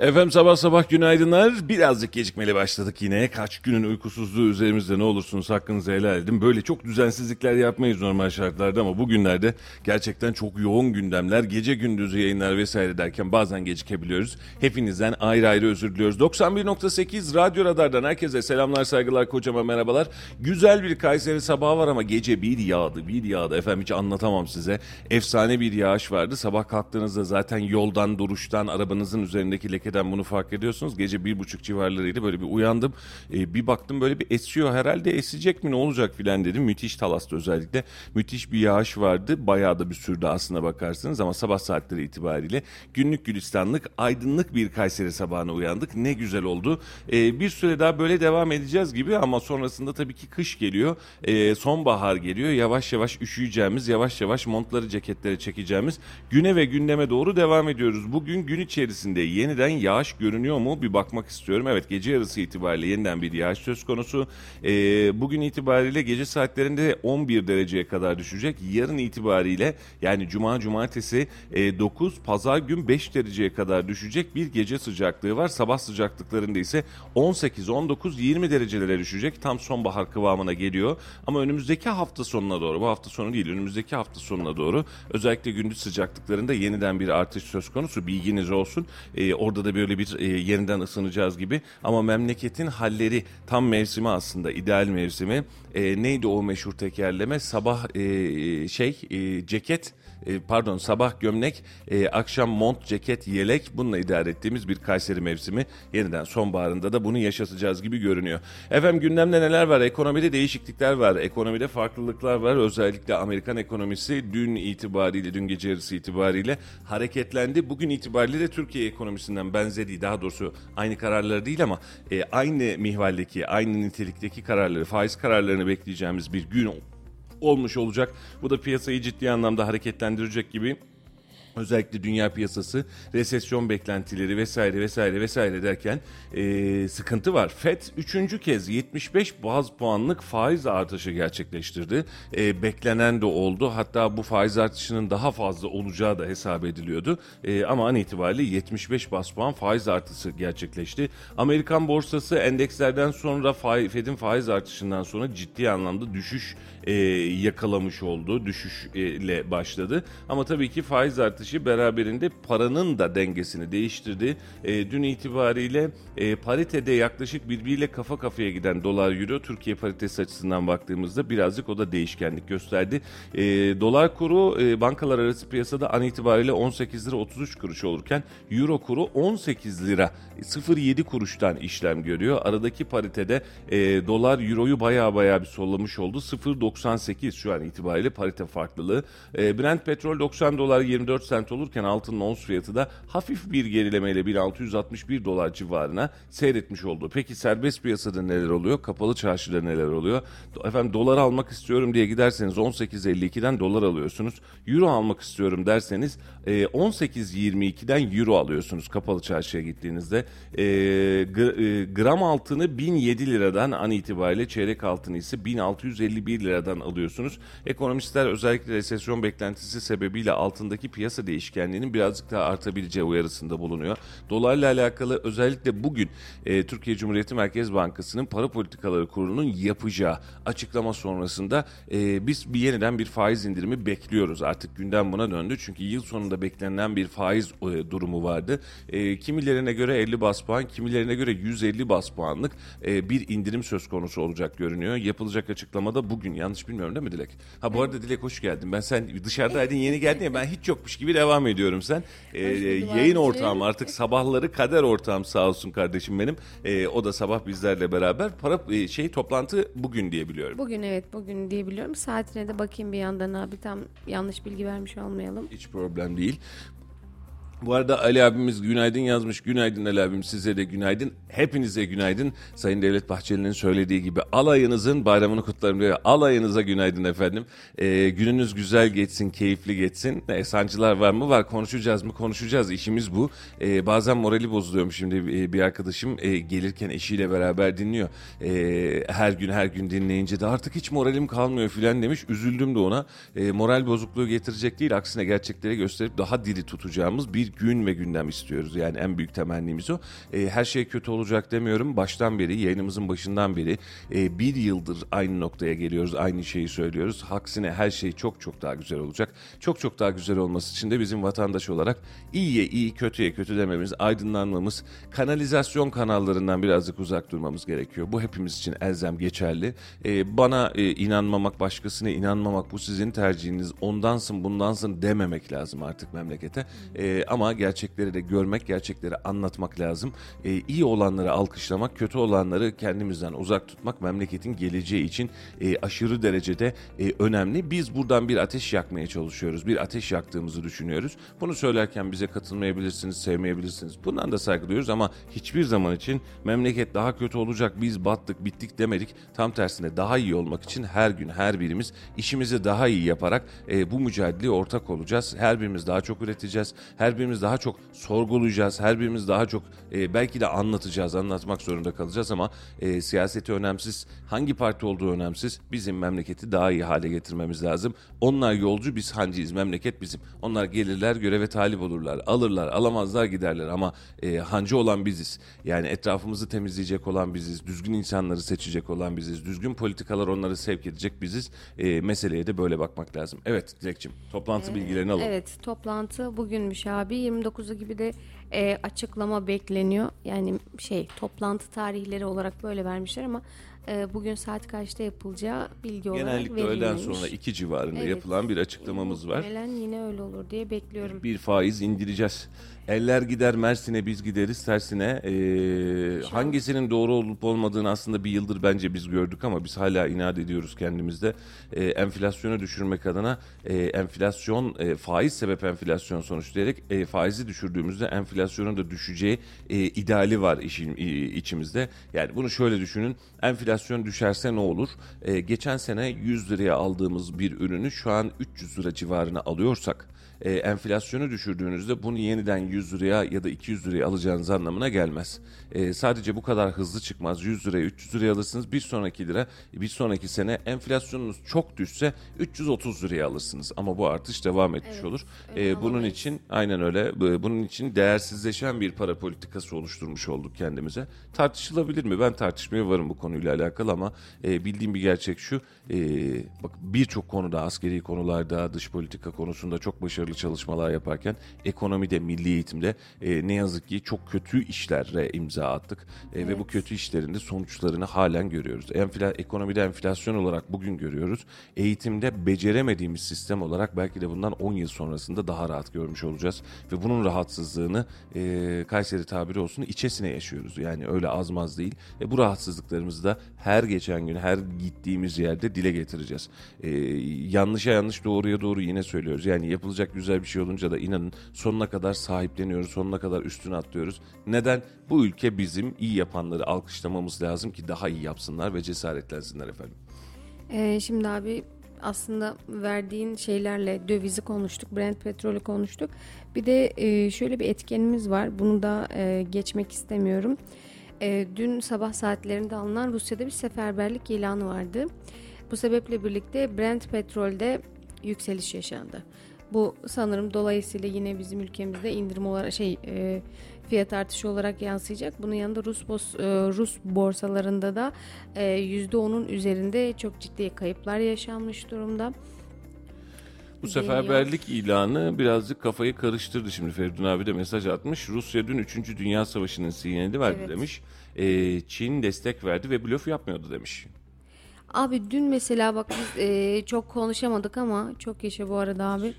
Efendim sabah sabah günaydınlar. Birazcık gecikmeli başladık yine. Kaç günün uykusuzluğu üzerimizde ne olursunuz hakkınızı helal edin. Böyle çok düzensizlikler yapmayız normal şartlarda ama bugünlerde gerçekten çok yoğun gündemler, gece gündüz yayınlar vesaire derken bazen gecikebiliyoruz. Hepinizden ayrı ayrı özür diliyoruz. 91.8 Radyo Radar'dan herkese selamlar, saygılar, kocaman merhabalar. Güzel bir Kayseri sabahı var ama gece bir yağdı, bir yağdı. Efendim hiç anlatamam size. Efsane bir yağış vardı. Sabah kalktığınızda zaten yoldan, duruştan, arabanızın üzerindeki leke hakikaten bunu fark ediyorsunuz. Gece bir buçuk civarlarıydı böyle bir uyandım. E, bir baktım böyle bir esiyor herhalde esecek mi ne olacak filan dedim. Müthiş Talas'ta özellikle müthiş bir yağış vardı. Bayağı da bir sürdü aslına bakarsınız ama sabah saatleri itibariyle günlük gülistanlık aydınlık bir Kayseri sabahına uyandık. Ne güzel oldu. E, bir süre daha böyle devam edeceğiz gibi ama sonrasında tabii ki kış geliyor. E, sonbahar geliyor. Yavaş yavaş üşüyeceğimiz, yavaş yavaş montları ceketlere çekeceğimiz güne ve gündeme doğru devam ediyoruz. Bugün gün içerisinde yeniden yağış görünüyor mu bir bakmak istiyorum. Evet gece yarısı itibariyle yeniden bir yağış söz konusu. E, bugün itibariyle gece saatlerinde 11 dereceye kadar düşecek. Yarın itibariyle yani cuma cumartesi e, 9 pazar gün 5 dereceye kadar düşecek bir gece sıcaklığı var. Sabah sıcaklıklarında ise 18, 19, 20 derecelere düşecek. Tam sonbahar kıvamına geliyor. Ama önümüzdeki hafta sonuna doğru bu hafta sonu değil önümüzdeki hafta sonuna doğru özellikle gündüz sıcaklıklarında yeniden bir artış söz konusu. Bilginiz olsun. E, orada da da böyle bir e, yeniden ısınacağız gibi. Ama memleketin halleri tam mevsimi aslında ideal mevsimi. E, neydi o meşhur tekerleme? Sabah e, şey e, ceket e, pardon sabah gömlek, e, akşam mont, ceket, yelek bununla idare ettiğimiz bir Kayseri mevsimi. Yeniden sonbaharında da bunu yaşatacağız gibi görünüyor. Efendim gündemde neler var? Ekonomide değişiklikler var. Ekonomide farklılıklar var. Özellikle Amerikan ekonomisi dün itibariyle, dün gece yarısı itibariyle hareketlendi. Bugün itibariyle de Türkiye ekonomisinden benzeri, daha doğrusu aynı kararları değil ama e, aynı mihvaldeki, aynı nitelikteki kararları, faiz kararlarını bekleyeceğimiz bir gün olmuş olacak. Bu da piyasayı ciddi anlamda hareketlendirecek gibi özellikle dünya piyasası resesyon beklentileri vesaire vesaire vesaire derken e, sıkıntı var. FED üçüncü kez 75 baz puanlık faiz artışı gerçekleştirdi. E, beklenen de oldu. Hatta bu faiz artışının daha fazla olacağı da hesap ediliyordu. E, ama an itibariyle 75 baz puan faiz artışı gerçekleşti. Amerikan borsası endekslerden sonra FED'in faiz artışından sonra ciddi anlamda düşüş e, yakalamış oldu. Düşüşle başladı. Ama tabii ki faiz artışı beraberinde paranın da dengesini değiştirdi. E, dün itibariyle e, paritede yaklaşık birbiriyle kafa kafaya giden dolar euro Türkiye paritesi açısından baktığımızda birazcık o da değişkenlik gösterdi. E, dolar kuru e, bankalar arası piyasada an itibariyle 18 lira 33 kuruş olurken euro kuru 18 lira 0.7 kuruştan işlem görüyor. Aradaki paritede e, dolar euroyu baya baya bir sollamış oldu. 0.90 98 şu an itibariyle parite farklılığı. E, Brent petrol 90 dolar 24 sent olurken altının ons fiyatı da hafif bir gerilemeyle 1661 dolar civarına seyretmiş oldu. Peki serbest piyasada neler oluyor? Kapalı çarşıda neler oluyor? Efendim dolar almak istiyorum diye giderseniz 18.52'den dolar alıyorsunuz. Euro almak istiyorum derseniz e, 18.22'den euro alıyorsunuz kapalı çarşıya gittiğinizde. E, e, gram altını 1007 liradan an itibariyle çeyrek altını ise 1651 liradan liradan alıyorsunuz. Ekonomistler özellikle resesyon beklentisi sebebiyle altındaki piyasa değişkenliğinin birazcık daha artabileceği uyarısında bulunuyor. Dolarla alakalı özellikle bugün e, Türkiye Cumhuriyeti Merkez Bankası'nın para politikaları kurulunun yapacağı açıklama sonrasında e, biz bir yeniden bir faiz indirimi bekliyoruz. Artık gündem buna döndü çünkü yıl sonunda beklenen bir faiz e, durumu vardı. E, kimilerine göre 50 bas puan, kimilerine göre 150 bas puanlık e, bir indirim söz konusu olacak görünüyor. Yapılacak açıklamada bugün yanlış bilmiyorum değil mi Dilek? Ha bu arada Dilek hoş geldin. Ben sen dışarıdaydın yeni geldin ya ben hiç yokmuş gibi gibi devam ediyorum sen. Ee, bulduk yayın ortağım artık sabahları kader ortağım sağ olsun kardeşim benim. Ee, o da sabah bizlerle beraber para e, şey toplantı bugün diye biliyorum. Bugün evet bugün diyebiliyorum. Saatine de bakayım bir yandan abi tam yanlış bilgi vermiş olmayalım. Hiç problem değil. Bu arada Ali abimiz günaydın yazmış. Günaydın Ali abim size de günaydın. Hepinize günaydın. Sayın Devlet Bahçeli'nin söylediği gibi alayınızın bayramını kutlarım diyor. Alayınıza günaydın efendim. Ee, gününüz güzel geçsin, keyifli geçsin. E, sancılar var mı? Var. Konuşacağız mı? Konuşacağız. İşimiz bu. Ee, bazen morali bozuluyormuş şimdi e, bir arkadaşım e, gelirken eşiyle beraber dinliyor. E, her gün her gün dinleyince de artık hiç moralim kalmıyor filan demiş. Üzüldüm de ona. E, moral bozukluğu getirecek değil. Aksine gerçekleri gösterip daha diri tutacağımız bir gün ve gündem istiyoruz. Yani en büyük temennimiz o. E, her şey kötü olacak demiyorum. Baştan beri, yayınımızın başından beri e, bir yıldır aynı noktaya geliyoruz. Aynı şeyi söylüyoruz. Aksine her şey çok çok daha güzel olacak. Çok çok daha güzel olması için de bizim vatandaş olarak iyiye iyi, kötüye kötü dememiz, aydınlanmamız, kanalizasyon kanallarından birazcık uzak durmamız gerekiyor. Bu hepimiz için elzem geçerli. E, bana e, inanmamak, başkasına inanmamak bu sizin tercihiniz. Ondansın, bundansın dememek lazım artık memlekete. E, ama gerçekleri de görmek, gerçekleri anlatmak lazım. E, iyi olanları alkışlamak, kötü olanları kendimizden uzak tutmak memleketin geleceği için e, aşırı derecede e, önemli. Biz buradan bir ateş yakmaya çalışıyoruz. Bir ateş yaktığımızı düşünüyoruz. Bunu söylerken bize katılmayabilirsiniz, sevmeyebilirsiniz. Bundan da saygı duyuyoruz ama hiçbir zaman için memleket daha kötü olacak, biz battık, bittik demedik. Tam tersine daha iyi olmak için her gün her birimiz işimizi daha iyi yaparak e, bu mücadeleye ortak olacağız. Her birimiz daha çok üreteceğiz. Her birimiz daha çok sorgulayacağız. Her birimiz daha çok e, belki de anlatacağız, anlatmak zorunda kalacağız ama e, siyaseti önemsiz, hangi parti olduğu önemsiz. Bizim memleketi daha iyi hale getirmemiz lazım. Onlar yolcu, biz hanciyiz. Memleket bizim. Onlar gelirler, göreve talip olurlar. Alırlar, alamazlar giderler ama e, hancı olan biziz. Yani etrafımızı temizleyecek olan biziz. Düzgün insanları seçecek olan biziz. Düzgün politikalar onları sevk edecek biziz. E, meseleye de böyle bakmak lazım. Evet Dilekçim, toplantı bilgilerini alalım. Evet toplantı bugünmüş abi 29'u gibi de e, açıklama bekleniyor. Yani şey toplantı tarihleri olarak böyle vermişler ama e, bugün saat kaçta yapılacağı bilgi olarak Genellikle öğleden sonra iki civarında Evet. yapılan bir açıklamamız var. Muhtemelen yine öyle olur diye bekliyorum. bir faiz indireceğiz. Eller gider Mersin'e biz gideriz tersine. Ee, hangisinin doğru olup olmadığını aslında bir yıldır bence biz gördük ama biz hala inat ediyoruz kendimizde. Ee, enflasyonu düşürmek adına e, enflasyon e, faiz sebep enflasyon sonuçlayarak e, faizi düşürdüğümüzde enflasyonun da düşeceği e, ideali var işin i- içimizde. Yani bunu şöyle düşünün. Enflasyon düşerse ne olur? E, geçen sene 100 liraya aldığımız bir ürünü şu an 300 lira civarına alıyorsak e, enflasyonu düşürdüğünüzde bunu yeniden 100 liraya ya da 200 liraya alacağınız anlamına gelmez. E, sadece bu kadar hızlı çıkmaz. 100 liraya 300 liraya alırsınız. Bir sonraki lira bir sonraki sene enflasyonunuz çok düşse 330 liraya alırsınız. Ama bu artış devam etmiş Evet, olur. E, bunun için aynen öyle. Bu- Bunun için değersizleşen bir para politikası oluşturmuş olduk kendimize. Tartışılabilir mi? Ben tartışmaya varım bu konuyla alakalı ama e, bildiğim bir gerçek şu. E, bak birçok konuda askeri konularda dış politika konusunda çok başarılı çalışmalar yaparken ekonomide, milli eğitimde e, ne yazık ki çok kötü işlere imza attık. E, Ve bu kötü işlerin de sonuçlarını halen görüyoruz. Enfla, ekonomide enflasyon olarak bugün görüyoruz. Eğitimde beceremediğimiz sistem olarak belki de bundan 10 yıl sonrasında daha rahat görmüş olacağız. Ve bunun rahatsızlığını e, Kayseri tabiri olsun içesine yaşıyoruz. Yani öyle azmaz değil. E, bu rahatsızlıklarımızı da her geçen gün her gittiğimiz yerde dile getireceğiz. E, yanlışa yanlış doğruya doğru yine söylüyoruz. Yani yapılacak güzel bir şey olunca da inanın sonuna kadar sahipleniyoruz. Sonuna kadar üstüne atlıyoruz. Neden? Bu ülke bizim iyi yapanları alkışlamamız lazım ki daha iyi yapsınlar ve cesaretlensinler efendim. Ee, şimdi abi aslında verdiğin şeylerle dövizi konuştuk, Brent petrolü konuştuk. Bir de e, şöyle bir etkenimiz var. Bunu da e, geçmek istemiyorum. E, dün sabah saatlerinde alınan Rusya'da bir seferberlik ilanı vardı. Bu sebeple birlikte Brent petrolde yükseliş yaşandı. Bu sanırım dolayısıyla yine bizim ülkemizde indirim olarak şey e, fiyat artışı olarak yansıyacak. Bunun yanında Rus bos, e, Rus borsalarında da e, %10'un üzerinde çok ciddi kayıplar yaşanmış durumda. Bu Geliyor. seferberlik ilanı birazcık kafayı karıştırdı şimdi Feridun abi de mesaj atmış. Rusya dün 3. Dünya Savaşı'nın sinyalini verdi Evet. demiş. Ee, Çin destek verdi ve blöf yapmıyordu demiş. Abi dün mesela bak biz e, çok konuşamadık ama çok yaşa bu arada abi.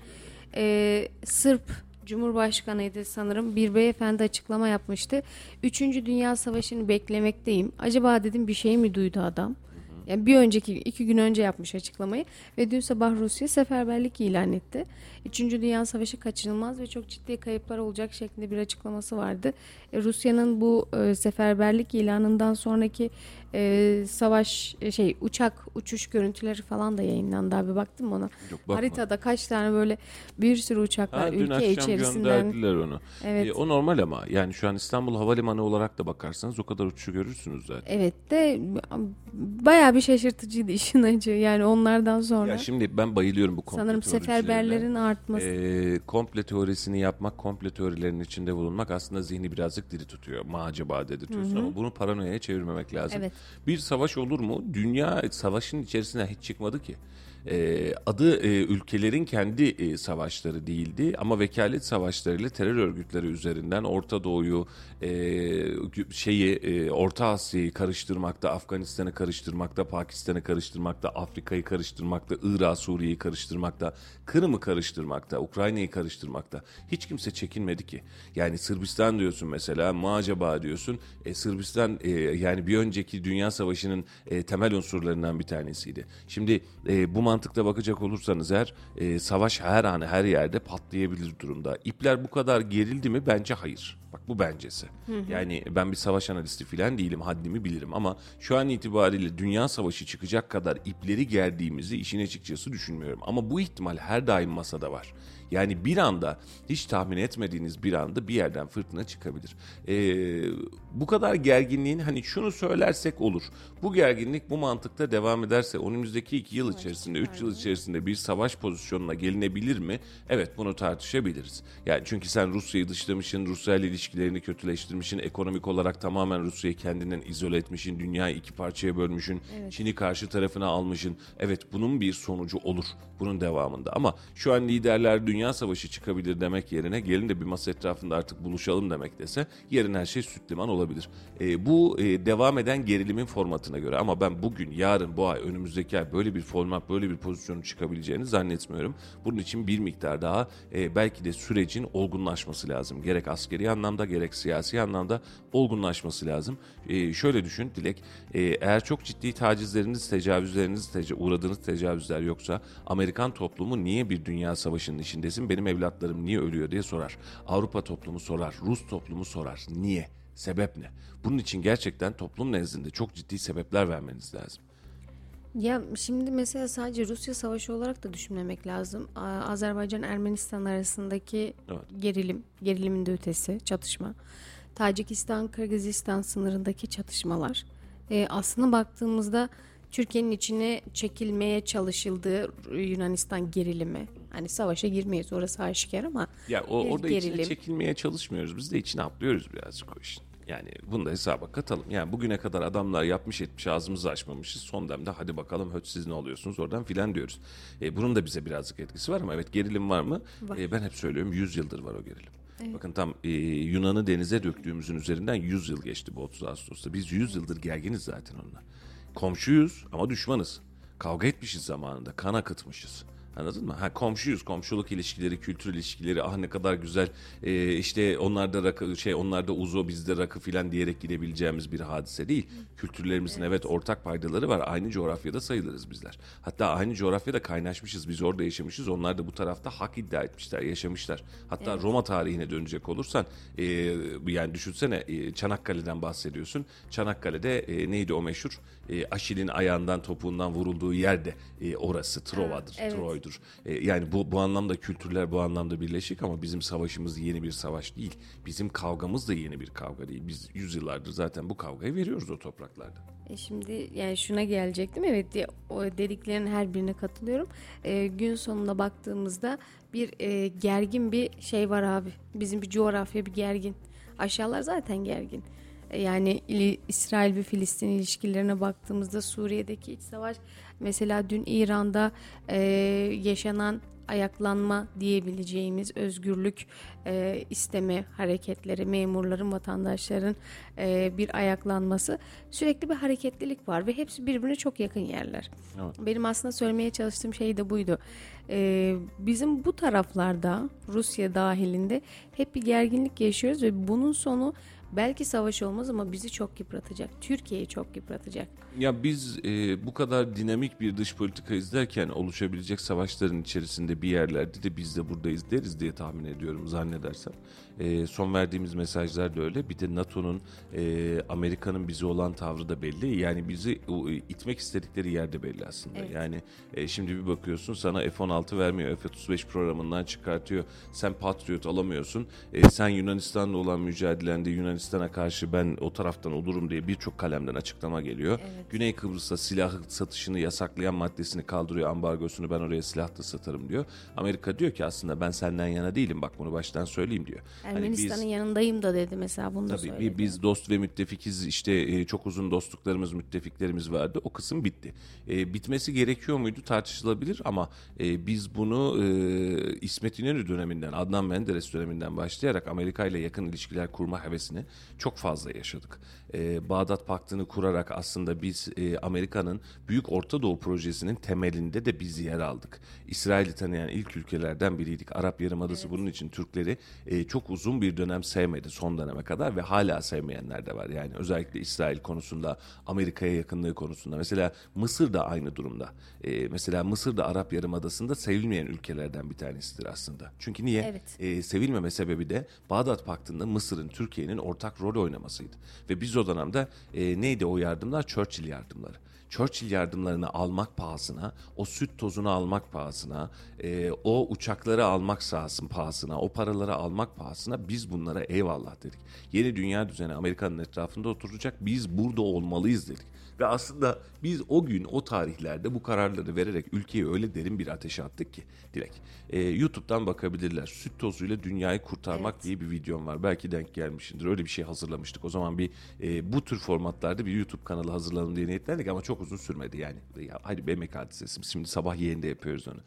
e, Sırp Cumhurbaşkanıydı sanırım bir beyefendi açıklama yapmıştı. Üçüncü Dünya Savaşı'nı beklemekteyim. Acaba dedim bir şey mi duydu adam? Yani bir önceki iki gün önce yapmış açıklamayı ve dün sabah Rusya seferberlik ilan etti. Üçüncü Dünya Savaşı kaçınılmaz ve çok ciddi kayıplar olacak şeklinde bir açıklaması vardı. E, Rusya'nın bu e, seferberlik ilanından sonraki e, savaş e, şey uçak uçuş görüntüleri falan da yayınlandı abi baktın mı ona? Yok. Haritada kaç tane böyle bir sürü uçaklar Ha, dün ülke akşam içerisinden. gönderdiler onu. Evet. E, o normal ama yani şu an İstanbul Havalimanı olarak da bakarsanız o kadar uçuşu görürsünüz zaten. Evet de bayağı bir şaşırtıcıydı işin acı yani onlardan sonra. Ya şimdi ben bayılıyorum bu komple Sanırım seferberlerin artması. Ee, komple teorisini yapmak, komple teorilerinin içinde bulunmak aslında zihni birazcık diri tutuyor. Ma acaba dedirtiyorsun ama bunu paranoyaya çevirmemek lazım. Evet. Bir savaş olur mu? Dünya savaşın içerisinden hiç çıkmadı ki. Ee, adı e, ülkelerin kendi e, savaşları değildi ama vekalet savaşlarıyla terör örgütleri üzerinden Orta Doğu'yu e, şeyi e, Orta Asya'yı karıştırmakta, Afganistan'ı karıştırmakta, Pakistan'ı karıştırmakta, Afrika'yı karıştırmakta, Irak, Suriye'yi karıştırmakta, Kırım'ı karıştırmakta, Ukrayna'yı karıştırmakta hiç kimse çekinmedi ki. Yani Sırbistan diyorsun mesela, mı acaba diyorsun. E, Sırbistan e, yani bir önceki Dünya Savaşı'nın e, temel unsurlarından bir tanesiydi. Şimdi e, bu mantıkla bakacak olursanız eğer e, savaş her an her yerde patlayabilir durumda. İpler bu kadar gerildi mi? Bence hayır. Bak bu bencesi. Yani ben bir savaş analisti falan değilim. Haddimi bilirim ama şu an itibariyle dünya savaşı çıkacak kadar ipleri gerdiğimizi işin açıkçası düşünmüyorum. Ama bu ihtimal her daim masada var. Yani bir anda hiç tahmin etmediğiniz bir anda bir yerden fırtına çıkabilir. Ee, bu kadar gerginliğin hani şunu söylersek olur. Bu gerginlik bu mantıkta devam ederse önümüzdeki iki yıl içerisinde, üç yıl içerisinde bir savaş pozisyonuna gelinebilir mi? Evet bunu tartışabiliriz. Yani çünkü sen Rusya'yı dışlamışsın, Rusya ile ilişkilerini kötüleştirmişsin, ekonomik olarak tamamen Rusya'yı kendinden izole etmişsin, dünyayı iki parçaya bölmüşsün, Çin'i karşı tarafına almışsın. Evet bunun bir sonucu olur bunun devamında. Ama şu an liderler dünya savaşı çıkabilir demek yerine gelin de bir masa etrafında artık buluşalım demek dese yarın her şey süt liman olabilir. Ee, bu e, devam eden gerilimin formatına göre ama ben bugün, yarın, bu ay, önümüzdeki ay böyle bir format, böyle bir pozisyonun çıkabileceğini zannetmiyorum. Bunun için bir miktar daha e, belki de sürecin olgunlaşması lazım. Gerek askeri anlamda gerek siyasi anlamda olgunlaşması lazım. E, şöyle düşün Dilek, e, eğer çok ciddi tacizleriniz, tecavüzleriniz, teca- uğradığınız tecavüzler yoksa Amerikan toplumu niye bir dünya savaşının içindesin, benim evlatlarım niye ölüyor diye sorar. Avrupa toplumu sorar, Rus toplumu sorar. Niye? Sebep ne? Bunun için gerçekten toplum nezdinde çok ciddi sebepler vermeniz lazım. Ya şimdi mesela sadece Rusya savaşı olarak da düşünmemek lazım. Azerbaycan Ermenistan arasındaki Evet. gerilim, gerilimin de ötesi, çatışma. Tacikistan Kırgızistan sınırındaki çatışmalar. Ee, aslında baktığımızda Türkiye'nin içine çekilmeye çalışıldığı Yunanistan gerilimi. Hani savaşa girmeyiz orası aşikar ama Ya o, orada içine gerilim. çekilmeye çalışmıyoruz. Biz de içine atlıyoruz birazcık o işin. Yani bunu da hesaba katalım. Yani bugüne kadar adamlar yapmış etmiş ağzımızı açmamışız. Son demde hadi bakalım höt siz ne oluyorsunuz oradan filan diyoruz. E, bunun da bize birazcık etkisi var ama evet gerilim var mı? Var. E, ben hep söylüyorum 100 yıldır var o gerilim. Bakın tam e, Yunan'ı denize döktüğümüzün üzerinden 100 yıl geçti bu 30 Ağustos'ta. Biz 100 yıldır gerginiz zaten onunla. Komşuyuz ama düşmanız. Kavga etmişiz zamanında, kan akıtmışız. Anladın mı? Ha komşuyuz, komşuluk ilişkileri, kültür ilişkileri, ah ne kadar güzel. Ee, işte onlarda rakı, şey onlarda uzo, bizde rakı filan diyerek gidebileceğimiz bir hadise değil. Kültürlerimizin evet. ortak paydaları var. Aynı coğrafyada sayılırız bizler. Hatta aynı coğrafyada kaynaşmışız. Biz orada yaşamışız. Onlar da bu tarafta hak iddia etmişler, yaşamışlar. Hatta Roma tarihine dönecek olursan, e, yani düşünsene e, Çanakkale'den bahsediyorsun. Çanakkale'de e, neydi o meşhur? E, Aşil'in ayağından topuğundan vurulduğu yerde e, orası Trova'dır, evet. Troy'dur. E, yani bu bu anlamda kültürler bu anlamda birleşik ama bizim savaşımız yeni bir savaş değil. Bizim kavgamız da yeni bir kavga değil. Biz yüzyıllardır zaten bu kavgayı veriyoruz o topraklarda. E şimdi yani şuna gelecektim evet o dediklerin her birine katılıyorum. E, gün sonuna baktığımızda bir e, gergin bir şey var abi. Bizim bir coğrafya bir gergin. Aşağılar zaten gergin. E, yani İsrail ve Filistin ilişkilerine baktığımızda Suriye'deki iç savaş mesela dün İran'da e, yaşanan ayaklanma diyebileceğimiz özgürlük e, isteme hareketleri, memurların, vatandaşların e, bir ayaklanması sürekli bir hareketlilik var ve hepsi birbirine çok yakın yerler. Evet. Benim aslında söylemeye çalıştığım şey de buydu. E, bizim bu taraflarda Rusya dahilinde hep bir gerginlik yaşıyoruz ve bunun sonu belki savaş olmaz ama bizi çok yıpratacak. Türkiye'yi çok yıpratacak. Ya biz e, bu kadar dinamik bir dış politika izlerken oluşabilecek savaşların içerisinde bir yerlerde de biz de buradayız deriz diye tahmin ediyorum zannedersem. E, son verdiğimiz mesajlar da öyle. Bir de NATO'nun, e, Amerika'nın bize olan tavrı da belli. Yani bizi e, itmek istedikleri yerde belli aslında. Evet. Yani e, şimdi bir bakıyorsun sana F-16 vermiyor, F-35 programından çıkartıyor. Sen Patriot alamıyorsun. E, sen Yunanistan'la olan mücadelende Yunanistan'a karşı ben o taraftan olurum diye birçok kalemden açıklama geliyor. Güney Kıbrıs'ta silah satışını yasaklayan maddesini kaldırıyor, ambargosunu ben oraya silah da satarım diyor. Amerika diyor ki aslında ben senden yana değilim bak bunu baştan söyleyeyim diyor. Hani Ermenistan'ın biz- yanındayım da dedi mesela bunu da Tabii söyledi. bi- biz dost ve müttefikiz işte e, çok uzun dostluklarımız müttefiklerimiz vardı o kısım bitti. E, bitmesi gerekiyor muydu tartışılabilir ama e, biz bunu e, İsmet İnönü döneminden Adnan Menderes döneminden başlayarak Amerika ile yakın ilişkiler kurma hevesini çok fazla yaşadık. E, Bağdat Paktı'nı kurarak aslında biz e, Amerika'nın Büyük Orta Doğu Projesi'nin temelinde de biz yer aldık. İsrail'i tanıyan ilk ülkelerden biriydik. Arap Yarımadası bunun için Türkleri e, çok uzun bir dönem sevmedi son döneme kadar ve hala sevmeyenler de var. Yani özellikle İsrail konusunda, Amerika'ya yakınlığı konusunda. Mesela Mısır da aynı durumda. E, mesela Mısır da Arap Yarımadası'nda sevilmeyen ülkelerden bir tanesidir aslında. Çünkü niye? Evet. E, sevilmeme sebebi de Bağdat Paktı'nda Mısır'ın Türkiye'nin ortak rol oynamasıydı. Ve biz o dönemde e, neydi o yardımlar? Churchill yardımları. Churchill yardımlarını almak pahasına, o süt tozunu almak pahasına, e, o uçakları almak sahasın pahasına, o paraları almak pahasına biz bunlara eyvallah dedik. Yeni dünya düzeni Amerika'nın etrafında oturacak, biz burada olmalıyız dedik. Ve aslında biz o gün, o tarihlerde bu kararları vererek ülkeyi öyle derin bir ateşe attık ki Dilek. E, YouTube'dan bakabilirler. Süt tozuyla dünyayı kurtarmak Evet. diye bir videom var. Belki denk gelmişindir. Öyle bir şey hazırlamıştık. O zaman bir e, bu tür formatlarda bir YouTube kanalı hazırlayalım diye niyetlendik ama çok uzun sürmedi yani. Ya, hadi emek hadisesi. Şimdi sabah yeğende yapıyoruz onu.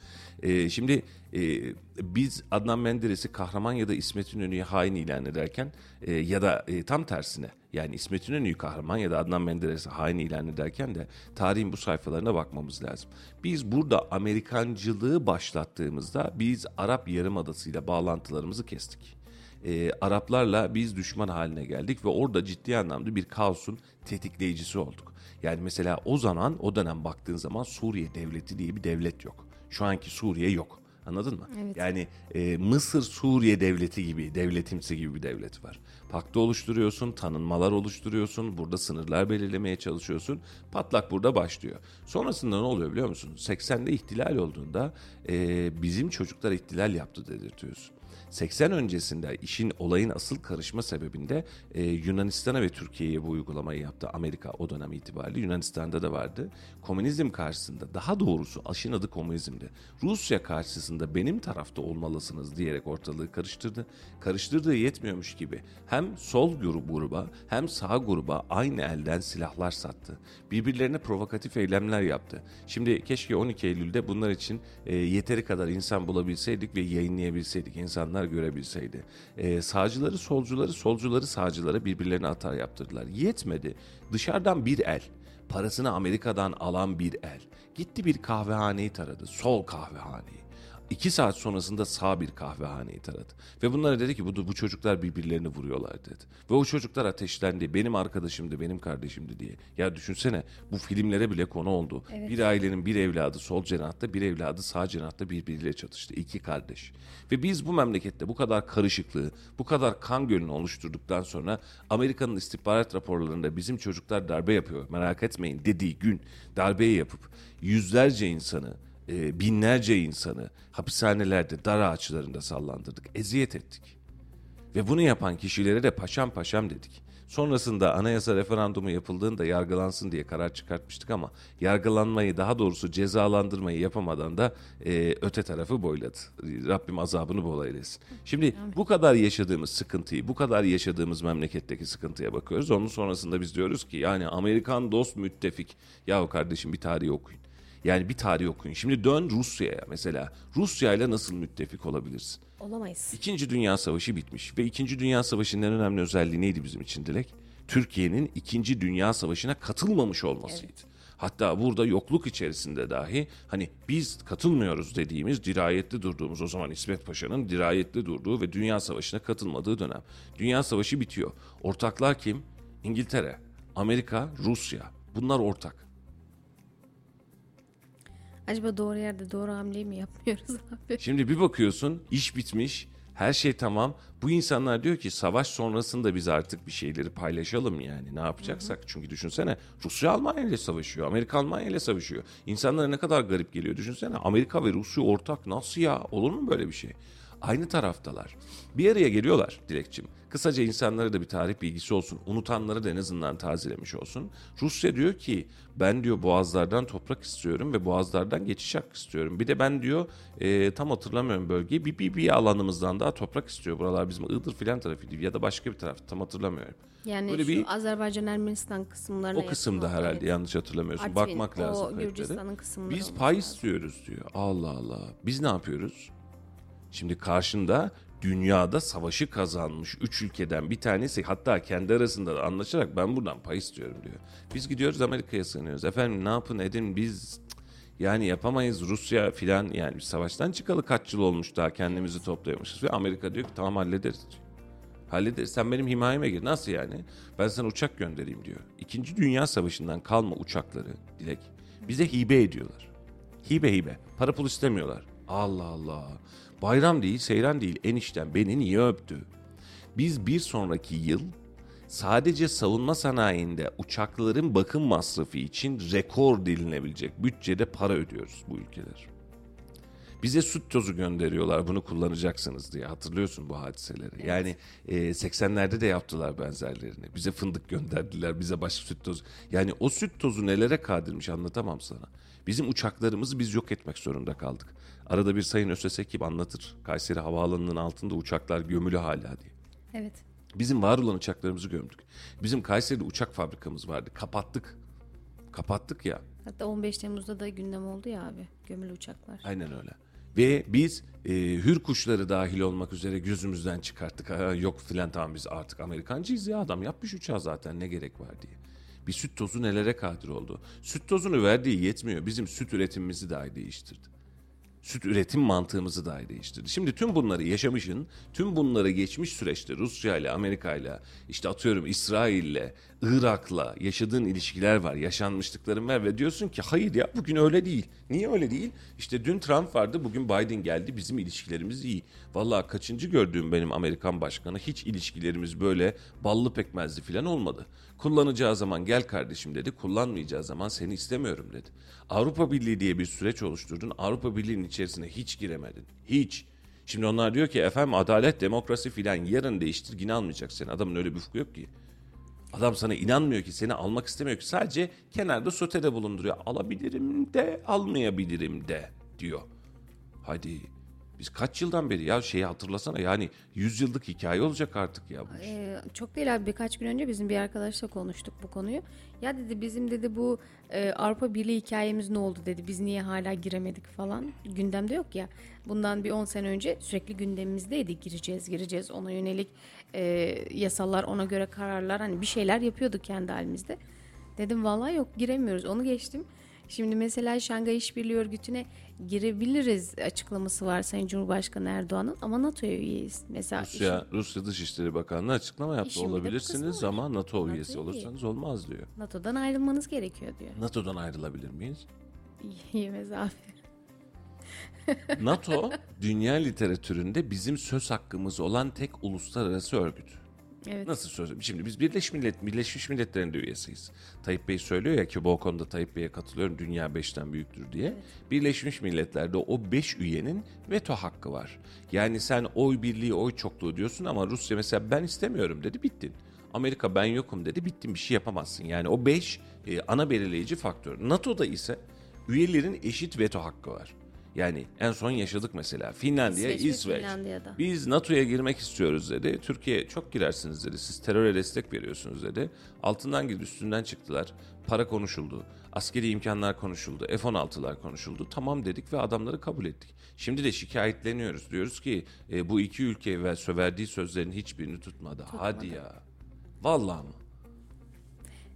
E, şimdi e, biz Adnan Menderes'i kahraman ya da İsmet İnönü'yü hain ilan ederken e, ya da e, tam tersine yani İsmet İnönü'yü kahraman ya da Adnan Menderes'i hain ilan ederken de tarihin bu sayfalarına bakmamız lazım. Biz burada Amerikancılığı başlattığımızda biz Arap Yarımadası ile bağlantılarımızı kestik e, Araplarla biz düşman haline geldik ve orada ciddi anlamda bir kaosun tetikleyicisi olduk. Yani mesela o zaman o dönem baktığın zaman Suriye devleti diye bir devlet yok. Şu anki Suriye yok. Anladın mı? Evet. Yani e, Mısır Suriye devleti gibi, devletimsi gibi bir devlet var. Paktı oluşturuyorsun, tanınmalar oluşturuyorsun, burada sınırlar belirlemeye çalışıyorsun. Patlak burada başlıyor. Sonrasında ne oluyor biliyor musun? 80'de ihtilal olduğunda e, bizim çocuklar ihtilal yaptı dedirtiyorsun. 80 öncesinde işin olayın asıl karışma sebebinde e, Yunanistan'a ve Türkiye'ye bu uygulamayı yaptı Amerika o dönem itibariyle. Yunanistan'da da vardı. Komünizm karşısında daha doğrusu aşın adı komünizmdi. Rusya karşısında benim tarafta olmalısınız diyerek ortalığı karıştırdı. Karıştırdığı yetmiyormuş gibi hem sol gruba hem sağ gruba aynı elden silahlar sattı. Birbirlerine provokatif eylemler yaptı. Şimdi keşke 12 Eylül'de bunlar için e, yeteri kadar insan bulabilseydik ve yayınlayabilseydik. insanlar görebilseydi. E, sağcıları solcuları, solcuları sağcılara birbirlerine atar yaptırdılar. Yetmedi. Dışarıdan bir el parasını Amerika'dan alan bir el. Gitti bir kahvehaneyi taradı. Sol kahvehaneyi. İki saat sonrasında sağ bir kahvehaneyi taradı. Ve bunlara dedi ki bu, bu çocuklar birbirlerini vuruyorlar dedi. Ve o çocuklar ateşlendi. Benim arkadaşımdı, benim kardeşimdi diye. Ya düşünsene bu filmlere bile konu oldu. Bir ailenin bir evladı sol cenahta, bir evladı sağ cenahta birbiriyle çatıştı. İki kardeş. Ve biz bu memlekette bu kadar karışıklığı, bu kadar kan gölünü oluşturduktan sonra Amerika'nın istihbarat raporlarında bizim çocuklar darbe yapıyor merak etmeyin dediği gün darbeyi yapıp yüzlerce insanı e, binlerce insanı hapishanelerde, dar ağaçlarında sallandırdık, eziyet ettik. Ve bunu yapan kişilere de paşam paşam dedik. Sonrasında anayasa referandumu yapıldığında yargılansın diye karar çıkartmıştık ama yargılanmayı daha doğrusu cezalandırmayı yapamadan da e, öte tarafı boyladı. Rabbim azabını bol eylesin. Şimdi bu kadar yaşadığımız sıkıntıyı, bu kadar yaşadığımız memleketteki sıkıntıya bakıyoruz. Onun sonrasında biz diyoruz ki yani Amerikan dost müttefik. Yahu kardeşim bir tarihi okuyun. Yani bir tarih okuyun. Şimdi dön Rusya'ya mesela. Rusya ile nasıl müttefik olabilirsin? Olamayız. İkinci Dünya Savaşı bitmiş ve İkinci Dünya Savaşı'nın en önemli özelliği neydi bizim için Dilek? Türkiye'nin İkinci Dünya Savaşı'na katılmamış olmasıydı. Hatta burada yokluk içerisinde dahi hani biz katılmıyoruz dediğimiz dirayetli durduğumuz o zaman İsmet Paşa'nın dirayetli durduğu ve Dünya Savaşı'na katılmadığı dönem. Dünya Savaşı bitiyor. Ortaklar kim? İngiltere, Amerika, Rusya. Bunlar ortak. Acaba doğru yerde doğru hamleyi mi yapmıyoruz abi? Şimdi bir bakıyorsun iş bitmiş, her şey tamam. Bu insanlar diyor ki savaş sonrasında biz artık bir şeyleri paylaşalım yani ne yapacaksak. Çünkü düşünsene Rusya Almanya ile savaşıyor, Amerika Almanya ile savaşıyor. İnsanlara ne kadar garip geliyor düşünsene. Amerika ve Rusya ortak nasıl ya olur mu böyle bir şey? Aynı taraftalar. Bir araya geliyorlar Dilekçim. Kısaca insanlara da bir tarih bilgisi olsun. Unutanları da en azından tazelemiş olsun. Rusya diyor ki ben diyor boğazlardan toprak istiyorum ve boğazlardan geçiş hakkı istiyorum. Bir de ben diyor e, tam hatırlamıyorum bölgeyi bir, bir, bir alanımızdan daha toprak istiyor. Buralar bizim Iğdır filan tarafıydı ya da başka bir taraf tam hatırlamıyorum. Yani Böyle şu bir- Azerbaycan Ermenistan kısımlarına O kısımda olan, herhalde evet. yanlış hatırlamıyorsun. Artvin, Bakmak o lazım. Gürcistan'ın kısımları Biz pay istiyoruz diyor. Allah Allah. Biz ne yapıyoruz? Şimdi karşında dünyada savaşı kazanmış üç ülkeden bir tanesi hatta kendi arasında da anlaşarak ben buradan pay istiyorum diyor. Biz gidiyoruz Amerika'ya sığınıyoruz. Efendim ne yapın edin biz yani yapamayız Rusya filan yani biz savaştan çıkalı kaç yıl olmuş daha kendimizi toplayamışız ve Amerika diyor ki tamam hallederiz. Hallederiz. Sen benim himayeme gir. Nasıl yani? Ben sana uçak göndereyim diyor. İkinci Dünya Savaşı'ndan kalma uçakları Dilek bize hibe ediyorlar. Hibe hibe. Para pul istemiyorlar. Allah Allah. Bayram değil, seyran değil. Enişten beni niye öptü? Biz bir sonraki yıl sadece savunma sanayinde uçakların bakım masrafı için rekor dilinebilecek bütçede para ödüyoruz bu ülkeler. Bize süt tozu gönderiyorlar bunu kullanacaksınız diye hatırlıyorsun bu hadiseleri. Yani e, 80'lerde de yaptılar benzerlerini. Bize fındık gönderdiler bize başka süt tozu. Yani o süt tozu nelere kadirmiş anlatamam sana. Bizim uçaklarımızı biz yok etmek zorunda kaldık. Arada bir sayın Ösesek gibi anlatır. Kayseri Havaalanı'nın altında uçaklar gömülü hala diye. Evet. Bizim var olan uçaklarımızı gömdük. Bizim Kayseri'de uçak fabrikamız vardı. Kapattık. Kapattık ya. Hatta 15 Temmuz'da da gündem oldu ya abi. Gömülü uçaklar. Aynen öyle. Ve biz e, hür kuşları dahil olmak üzere gözümüzden çıkarttık. Ha, yok filan tamam biz artık Amerikancıyız ya adam yapmış uçağı zaten ne gerek var diye. Bir süt tozu nelere kadir oldu. Süt tozunu verdiği yetmiyor. Bizim süt üretimimizi dahi değiştirdi. Süt üretim mantığımızı dahi değiştirdi. Şimdi tüm bunları yaşamışın, tüm bunları geçmiş süreçte Rusya ile, Amerika ile, işte atıyorum İsrail ile, Irak'la yaşadığın ilişkiler var, yaşanmışlıkların var ve diyorsun ki hayır ya bugün öyle değil. Niye öyle değil? İşte dün Trump vardı, bugün Biden geldi, bizim ilişkilerimiz iyi. Vallahi kaçıncı gördüğüm benim Amerikan başkanı hiç ilişkilerimiz böyle ballı pekmezli falan olmadı. Kullanacağı zaman gel kardeşim dedi, kullanmayacağı zaman seni istemiyorum dedi. Avrupa Birliği diye bir süreç oluşturdun, Avrupa Birliği'nin içerisine hiç giremedin. Hiç. Şimdi onlar diyor ki efendim adalet, demokrasi filan yarın değiştir yine almayacak seni. Adamın öyle bir ufku yok ki. Adam sana inanmıyor ki, seni almak istemiyor ki. Sadece kenarda sotede bulunduruyor. Alabilirim de, almayabilirim de diyor. Hadi. Biz kaç yıldan beri ya şeyi hatırlasana yani 100 yıllık hikaye olacak artık ya bu. Ee, çok değil abi birkaç gün önce bizim bir arkadaşla konuştuk bu konuyu. Ya dedi bizim dedi bu e, Avrupa Birliği hikayemiz ne oldu dedi. Biz niye hala giremedik falan. Gündemde yok ya. Bundan bir 10 sene önce sürekli gündemimizdeydi. Gireceğiz gireceğiz ona yönelik e, yasalar ona göre kararlar hani bir şeyler yapıyorduk kendi halimizde. Dedim vallahi yok giremiyoruz onu geçtim. Şimdi mesela Şangay İşbirliği Örgütü'ne girebiliriz açıklaması var Sayın Cumhurbaşkanı Erdoğan'ın ama NATO'ya üyeyiz. Mesela Rusya, Rusya Dışişleri Bakanlığı açıklama yaptı. İşin Olabilirsiniz ama NATO NATO üyesi üye. olursanız olmaz diyor. NATO'dan ayrılmanız gerekiyor diyor. NATO'dan ayrılabilir miyiz? Yemez abi. NATO dünya literatüründe bizim söz hakkımız olan tek uluslararası örgüt. Evet. Nasıl söz? Şimdi biz Birleşmiş Millet, Birleşmiş Milletler'in de üyesiyiz. Tayyip Bey söylüyor ya ki bu konuda Tayyip Bey'e katılıyorum dünya beşten büyüktür diye. Birleşmiş Milletler'de o beş üyenin veto hakkı var. Yani sen oy birliği, oy çokluğu diyorsun ama Rusya mesela ben istemiyorum dedi bittin. Amerika ben yokum dedi bittin bir şey yapamazsın. Yani o beş e, ana belirleyici faktör. NATO'da ise üyelerin eşit veto hakkı var. Yani en son yaşadık mesela Finlandiya, İsveç ve İsveç. Finlandiya'da. Biz NATO'ya girmek istiyoruz dedi. Türkiye çok girersiniz dedi. Siz teröre destek veriyorsunuz dedi. Altından girdi üstünden çıktılar. Para konuşuldu. Askeri imkanlar konuşuldu. F-16'lar konuşuldu. Tamam dedik ve adamları kabul ettik. Şimdi de şikayetleniyoruz. Diyoruz ki e, bu iki ülke sö- verdiği sözlerin hiçbirini tutmadı. Hadi ya. Vallahi mı?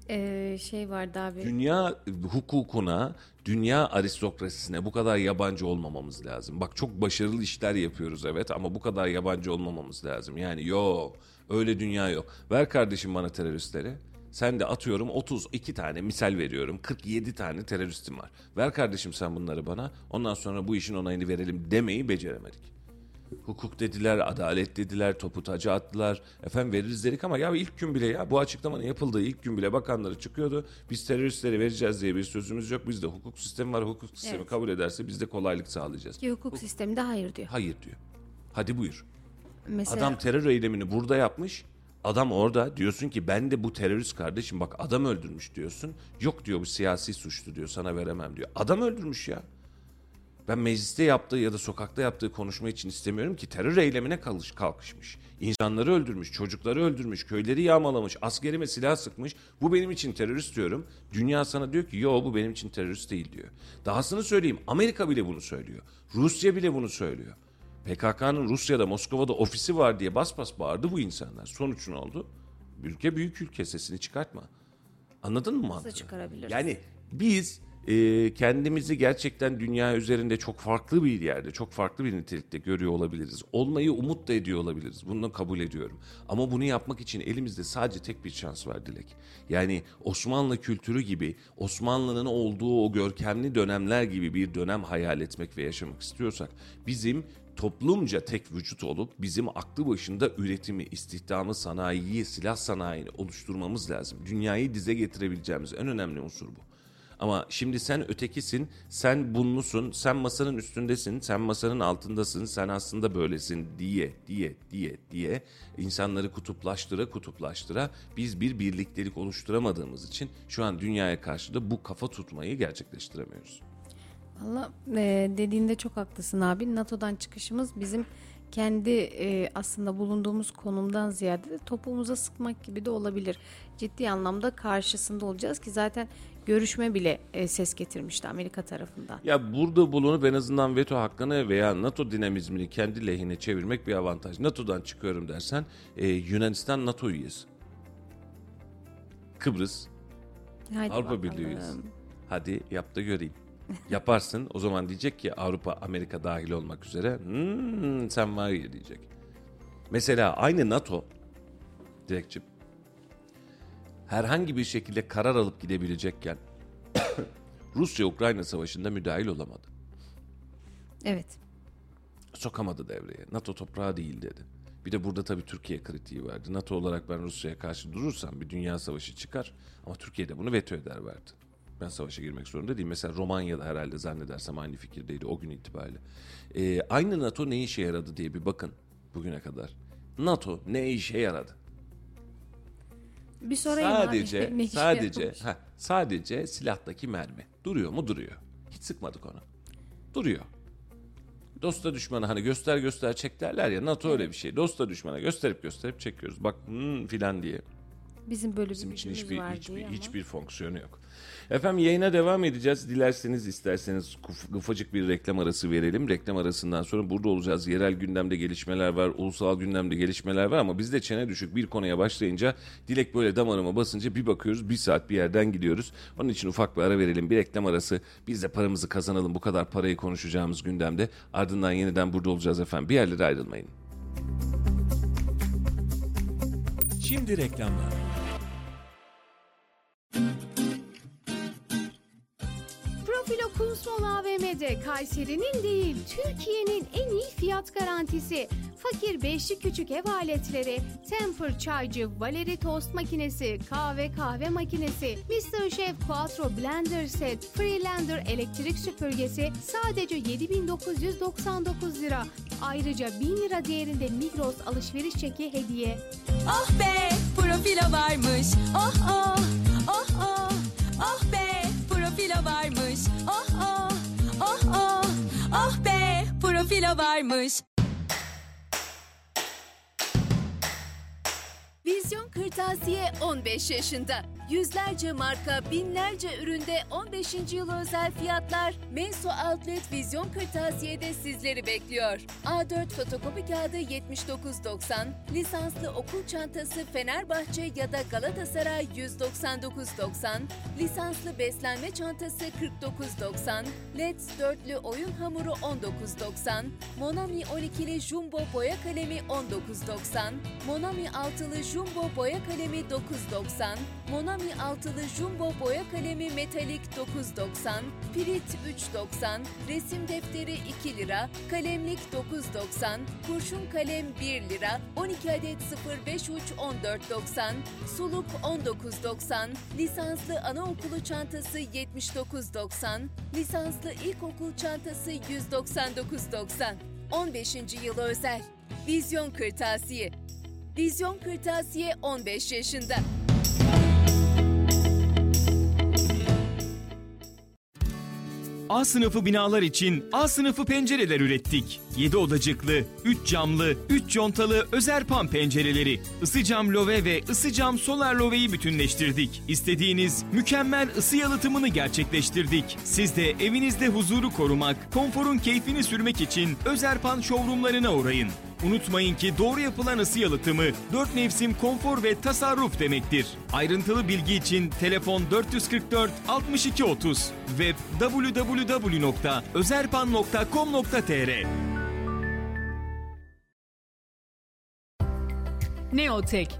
Ee, şey vardı abi. Dünya hukukuna, dünya aristokrasisine bu kadar yabancı olmamamız lazım. Bak çok başarılı işler yapıyoruz evet ama bu kadar yabancı olmamamız lazım. Yani yok öyle dünya yok. Ver kardeşim bana teröristleri. Sen de atıyorum 32 tane misal veriyorum 47 tane teröristim var. Ver kardeşim sen bunları bana ondan sonra bu işin onayını verelim demeyi beceremedik. Hukuk dediler, adalet dediler, topu taca attılar. Efendim veririz dedik ama ya ilk gün bile ya bu açıklamanın yapıldığı ilk gün bile bakanları çıkıyordu. Biz teröristleri vereceğiz diye bir sözümüz yok. Bizde hukuk sistemi var. Hukuk sistemi Evet. kabul ederse biz de kolaylık sağlayacağız. Ki hukuk sisteminde hayır diyor. Hayır diyor. Hadi buyur. Mesela Adam terör eylemini burada yapmış. Adam orada diyorsun ki ben de bu terörist kardeşim bak adam öldürmüş diyorsun. Yok diyor bu siyasi suçlu diyor sana veremem diyor. Adam öldürmüş ya. Ben mecliste yaptığı ya da sokakta yaptığı konuşma için istemiyorum ki terör eylemine kalış, kalkışmış. İnsanları öldürmüş, çocukları öldürmüş, köyleri yağmalamış, askerime silah sıkmış. Bu benim için terörist diyorum. Dünya sana diyor ki yo bu benim için terörist değil diyor. Dahasını söyleyeyim Amerika bile bunu söylüyor. Rusya bile bunu söylüyor. PKK'nın Rusya'da, Moskova'da ofisi var diye bas bas bağırdı bu insanlar. Sonuç ne oldu? Ülke büyük ülke sesini çıkartma. Anladın mı mantığı? çıkarabiliriz? Yani biz e, kendimizi gerçekten dünya üzerinde çok farklı bir yerde, çok farklı bir nitelikte görüyor olabiliriz. Olmayı umut da ediyor olabiliriz. Bunu kabul ediyorum. Ama bunu yapmak için elimizde sadece tek bir şans var Dilek. Yani Osmanlı kültürü gibi, Osmanlı'nın olduğu o görkemli dönemler gibi bir dönem hayal etmek ve yaşamak istiyorsak bizim toplumca tek vücut olup bizim aklı başında üretimi, istihdamı, sanayiyi, silah sanayini oluşturmamız lazım. Dünyayı dize getirebileceğimiz en önemli unsur bu. Ama şimdi sen ötekisin, sen bunlusun, sen masanın üstündesin, sen masanın altındasın, sen aslında böylesin diye, diye, diye, diye insanları kutuplaştıra kutuplaştıra biz bir birliktelik oluşturamadığımız için şu an dünyaya karşı da bu kafa tutmayı gerçekleştiremiyoruz. Valla e, dediğinde çok haklısın abi. NATO'dan çıkışımız bizim kendi e, aslında bulunduğumuz konumdan ziyade de topuğumuza sıkmak gibi de olabilir. Ciddi anlamda karşısında olacağız ki zaten görüşme bile e, ses getirmişti Amerika tarafından. Ya burada bulunup en azından veto hakkını veya NATO dinamizmini kendi lehine çevirmek bir avantaj. NATO'dan çıkıyorum dersen e, Yunanistan NATO üyesi. Kıbrıs Haydi Avrupa. Birliği üyesi. Hadi yap da göreyim. Yaparsın o zaman diyecek ki Avrupa Amerika dahil olmak üzere "Hmm, sen var ya diyecek. Mesela aynı NATO direkçim herhangi bir şekilde karar alıp gidebilecekken Rusya-Ukrayna savaşında müdahil olamadı. Evet. Sokamadı devreye. NATO toprağı değil dedi. Bir de burada tabii Türkiye kritiği verdi. NATO olarak ben Rusya'ya karşı durursam bir dünya savaşı çıkar. Ama Türkiye de bunu veto eder verdi. Ben savaşa girmek zorunda değilim. Mesela Romanya'da herhalde zannedersem aynı fikirdeydi o gün itibariyle. Ee, aynı NATO ne işe yaradı diye bir bakın bugüne kadar. NATO ne işe yaradı? Bir sorayım sadece abi. Ne sadece ha, sadece silahtaki mermi. Duruyor mu? Duruyor. Hiç sıkmadık onu. Duruyor. Dosta düşmana hani göster göster çek derler ya NATO öyle bir şey. Dosta düşmana gösterip gösterip çekiyoruz. Bak hmm, filan diye. Bizim böyle bir Bizim için gücümüz hiçbir hiçbir hiçbir fonksiyonu yok. Efendim yayına devam edeceğiz. Dilerseniz isterseniz ufacık bir reklam arası verelim. Reklam arasından sonra burada olacağız. Yerel gündemde gelişmeler var, ulusal gündemde gelişmeler var ama bizde çene düşük bir konuya başlayınca dilek böyle damarıma basınca bir bakıyoruz bir saat bir yerden gidiyoruz. Onun için ufak bir ara verelim. Bir reklam arası. Biz de paramızı kazanalım. Bu kadar parayı konuşacağımız gündemde. Ardından yeniden burada olacağız efendim. Bir yerlere ayrılmayın. Şimdi reklamlar. Kumsmol AVM'de Kayseri'nin değil Türkiye'nin en iyi fiyat garantisi. Fakir beşli küçük ev aletleri, Temper çaycı, Valeri tost makinesi, kahve kahve makinesi, Mr. Chef Quattro Blender Set, Freelander elektrik süpürgesi sadece 7999 lira. Ayrıca 1000 lira değerinde Migros alışveriş çeki hediye. Oh be profilo varmış. Oh oh oh oh. Oh be profilo varmış. Profilo varmış. Vizyon Kırtasiye 15 yaşında. Yüzlerce marka, binlerce üründe 15. yıl özel fiyatlar Menso Outlet Vizyon Kırtasiye'de sizleri bekliyor. A4 fotokopi kağıdı 79.90, lisanslı okul çantası Fenerbahçe ya da Galatasaray 199.90, lisanslı beslenme çantası 49.90, LED dörtlü oyun hamuru 19.90, Monami 12'li Jumbo boya kalemi 19.90, Monami altılı Jumbo boya kalemi 9.90, Monami altılı Jumbo boya kalemi metalik 9.90, Pirit 3.90, resim defteri 2 lira, kalemlik 9.90, kurşun kalem 1 lira, 12 adet 05 uç 14.90, suluk 19.90, lisanslı anaokulu çantası 79.90, lisanslı ilkokul çantası 199.90. 15. yıl özel. Vizyon Kırtasiye. Vizyon Kırtasiye 15 yaşında. A sınıfı binalar için A sınıfı pencereler ürettik. 7 odacıklı, 3 camlı, 3 contalı Özerpan pencereleri. Isı cam love ve ısı cam solar loveyi bütünleştirdik. İstediğiniz mükemmel ısı yalıtımını gerçekleştirdik. Siz de evinizde huzuru korumak, konforun keyfini sürmek için Özerpan showroomlarına uğrayın. Unutmayın ki doğru yapılan ısı yalıtımı 4 mevsim konfor ve tasarruf demektir. Ayrıntılı bilgi için telefon 444 62 30 web www.özerpan.com.tr Neotek,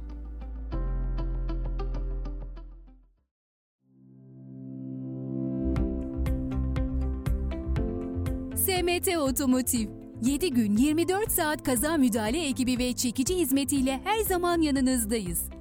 SMT Otomotiv 7 gün 24 saat kaza müdahale ekibi ve çekici hizmetiyle her zaman yanınızdayız.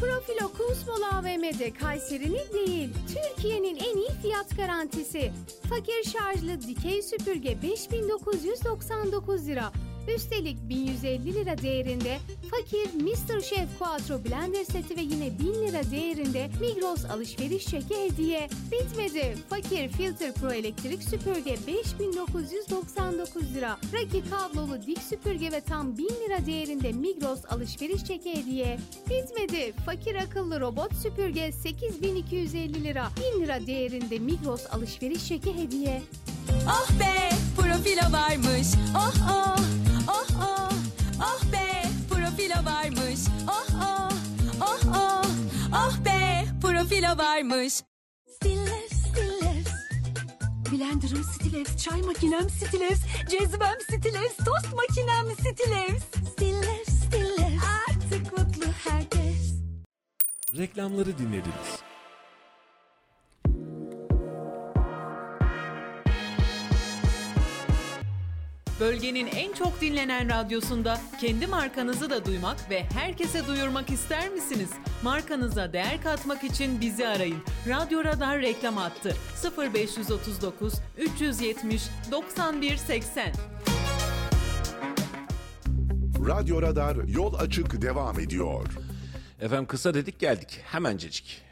Profilo Kunstmol AVM'de Kayseri'nin değil, Türkiye'nin en iyi fiyat garantisi. Fakir şarjlı dikey süpürge 5999 lira. Üstelik 1150 lira değerinde fakir Mr. Chef Quattro Blender seti ve yine 1000 lira değerinde Migros alışveriş çeki hediye. Bitmedi. Fakir Filter Pro elektrik süpürge 5999 lira. Raki kablolu dik süpürge ve tam 1000 lira değerinde Migros alışveriş çeki hediye. Bitmedi. Fakir akıllı robot süpürge 8250 lira. 1000 lira değerinde Migros alışveriş çeki hediye. Oh be profilo varmış. Oh oh oh oh oh be profilo varmış. Oh oh oh oh oh be profilo varmış. Stillers, Stillers. Blender'ım Stillers, çay makinem Stillers, cezvem Stillers, tost makinem Stillers. Stillers, Stillers. Artık mutlu herkes. Reklamları dinlediniz. Bölgenin en çok dinlenen radyosunda kendi markanızı da duymak ve herkese duyurmak ister misiniz? Markanıza değer katmak için bizi arayın. Radyo Radar reklam attı. 0539 370 91 80. Radyo Radar yol açık devam ediyor. Efendim kısa dedik geldik hemencecik.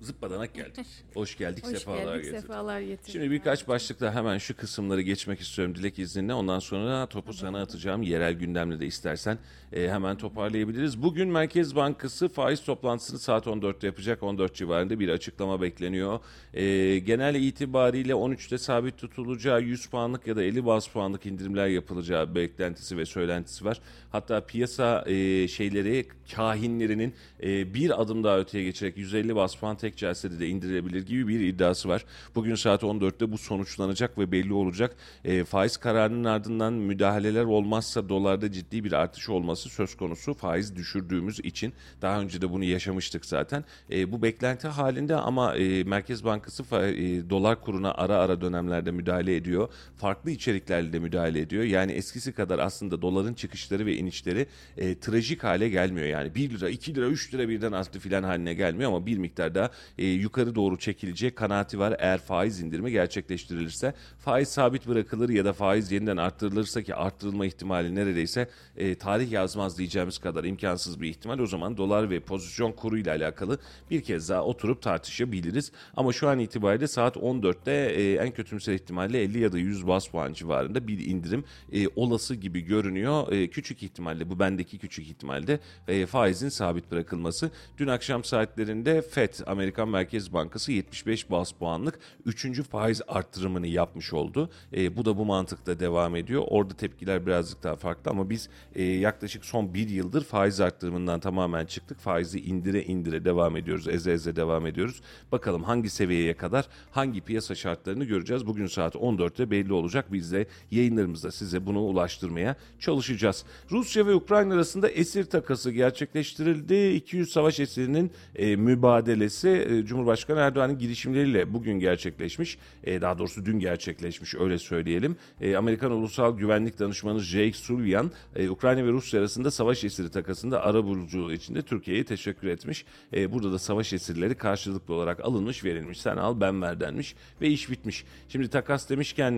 Zıppadanak geldik. Hoş geldik, Hoş sefalar geldik, getirdik. sefalar getirdik. Şimdi birkaç başlıkla hemen şu kısımları geçmek istiyorum Dilek izninle. Ondan sonra topu sana atacağım. Yerel gündemle de istersen e, hemen toparlayabiliriz. Bugün Merkez Bankası faiz toplantısını saat 14'te yapacak. 14 civarında bir açıklama bekleniyor. E, genel itibariyle 13'te sabit tutulacağı 100 puanlık ya da 50 bas puanlık indirimler yapılacağı beklentisi ve söylentisi var. Hatta piyasa e, şeyleri kahinlerinin e, bir adım daha öteye geçerek 150 bas puan tek celsede de indirilebilir gibi bir iddiası var. Bugün saat 14'te bu sonuçlanacak ve belli olacak. E, faiz kararının ardından müdahaleler olmazsa dolarda ciddi bir artış olması söz konusu. Faiz düşürdüğümüz için daha önce de bunu yaşamıştık zaten. E, bu beklenti halinde ama e, Merkez Bankası fa- e, dolar kuruna ara ara dönemlerde müdahale ediyor. Farklı içeriklerle de müdahale ediyor. Yani eskisi kadar aslında doların çıkışları ve inişleri e, trajik hale gelmiyor. Yani 1 lira, 2 lira, 3 lira birden arttı filan haline gelmiyor ama bir miktar daha e, yukarı doğru çekilecek kanaati var. Eğer faiz indirimi gerçekleştirilirse faiz sabit bırakılır ya da faiz yeniden arttırılırsa ki arttırılma ihtimali neredeyse e, tarih yazmaz diyeceğimiz kadar imkansız bir ihtimal. O zaman dolar ve pozisyon kuru ile alakalı bir kez daha oturup tartışabiliriz. Ama şu an itibariyle saat 14'te e, en kötümser ihtimalle 50 ya da 100 bas puan civarında bir indirim e, olası gibi görünüyor. E, küçük ihtimalle bu bendeki küçük ihtimalde e, faizin sabit bırakılması. Dün akşam saatlerinde FED Amerikan Merkez Bankası 75 bas puanlık 3. faiz arttırımını yapmış oldu. E, bu da bu mantıkta devam ediyor. Orada tepkiler birazcık daha farklı ama biz e, yaklaşık son bir yıldır faiz arttırımından tamamen çıktık. Faizi indire indire devam ediyoruz. Eze eze devam ediyoruz. Bakalım hangi seviyeye kadar hangi piyasa şartlarını göreceğiz. Bugün saat 14'te belli olacak. Biz de yayınlarımızda size bunu ulaştırmaya çalışacağız. Rusya ve Ukrayna arasında esir takası gerçekleştirildi. 200 savaş esirinin e, mübadelesi e, Cumhurbaşkanı Erdoğan'ın girişimleriyle bugün gerçekleşmiş. E, daha doğrusu dün gerçekleşmiş öyle söyleyelim. E, Amerikan Ulusal Güvenlik Danışmanı Jake Sullivan Ukrayna ve Rusya arasında savaş esiri takasında ara buluculuğu için de Türkiye'ye teşekkür etmiş. Burada da savaş esirleri karşılıklı olarak alınmış verilmiş. Sen al ben ver denmiş ve iş bitmiş. Şimdi takas demişken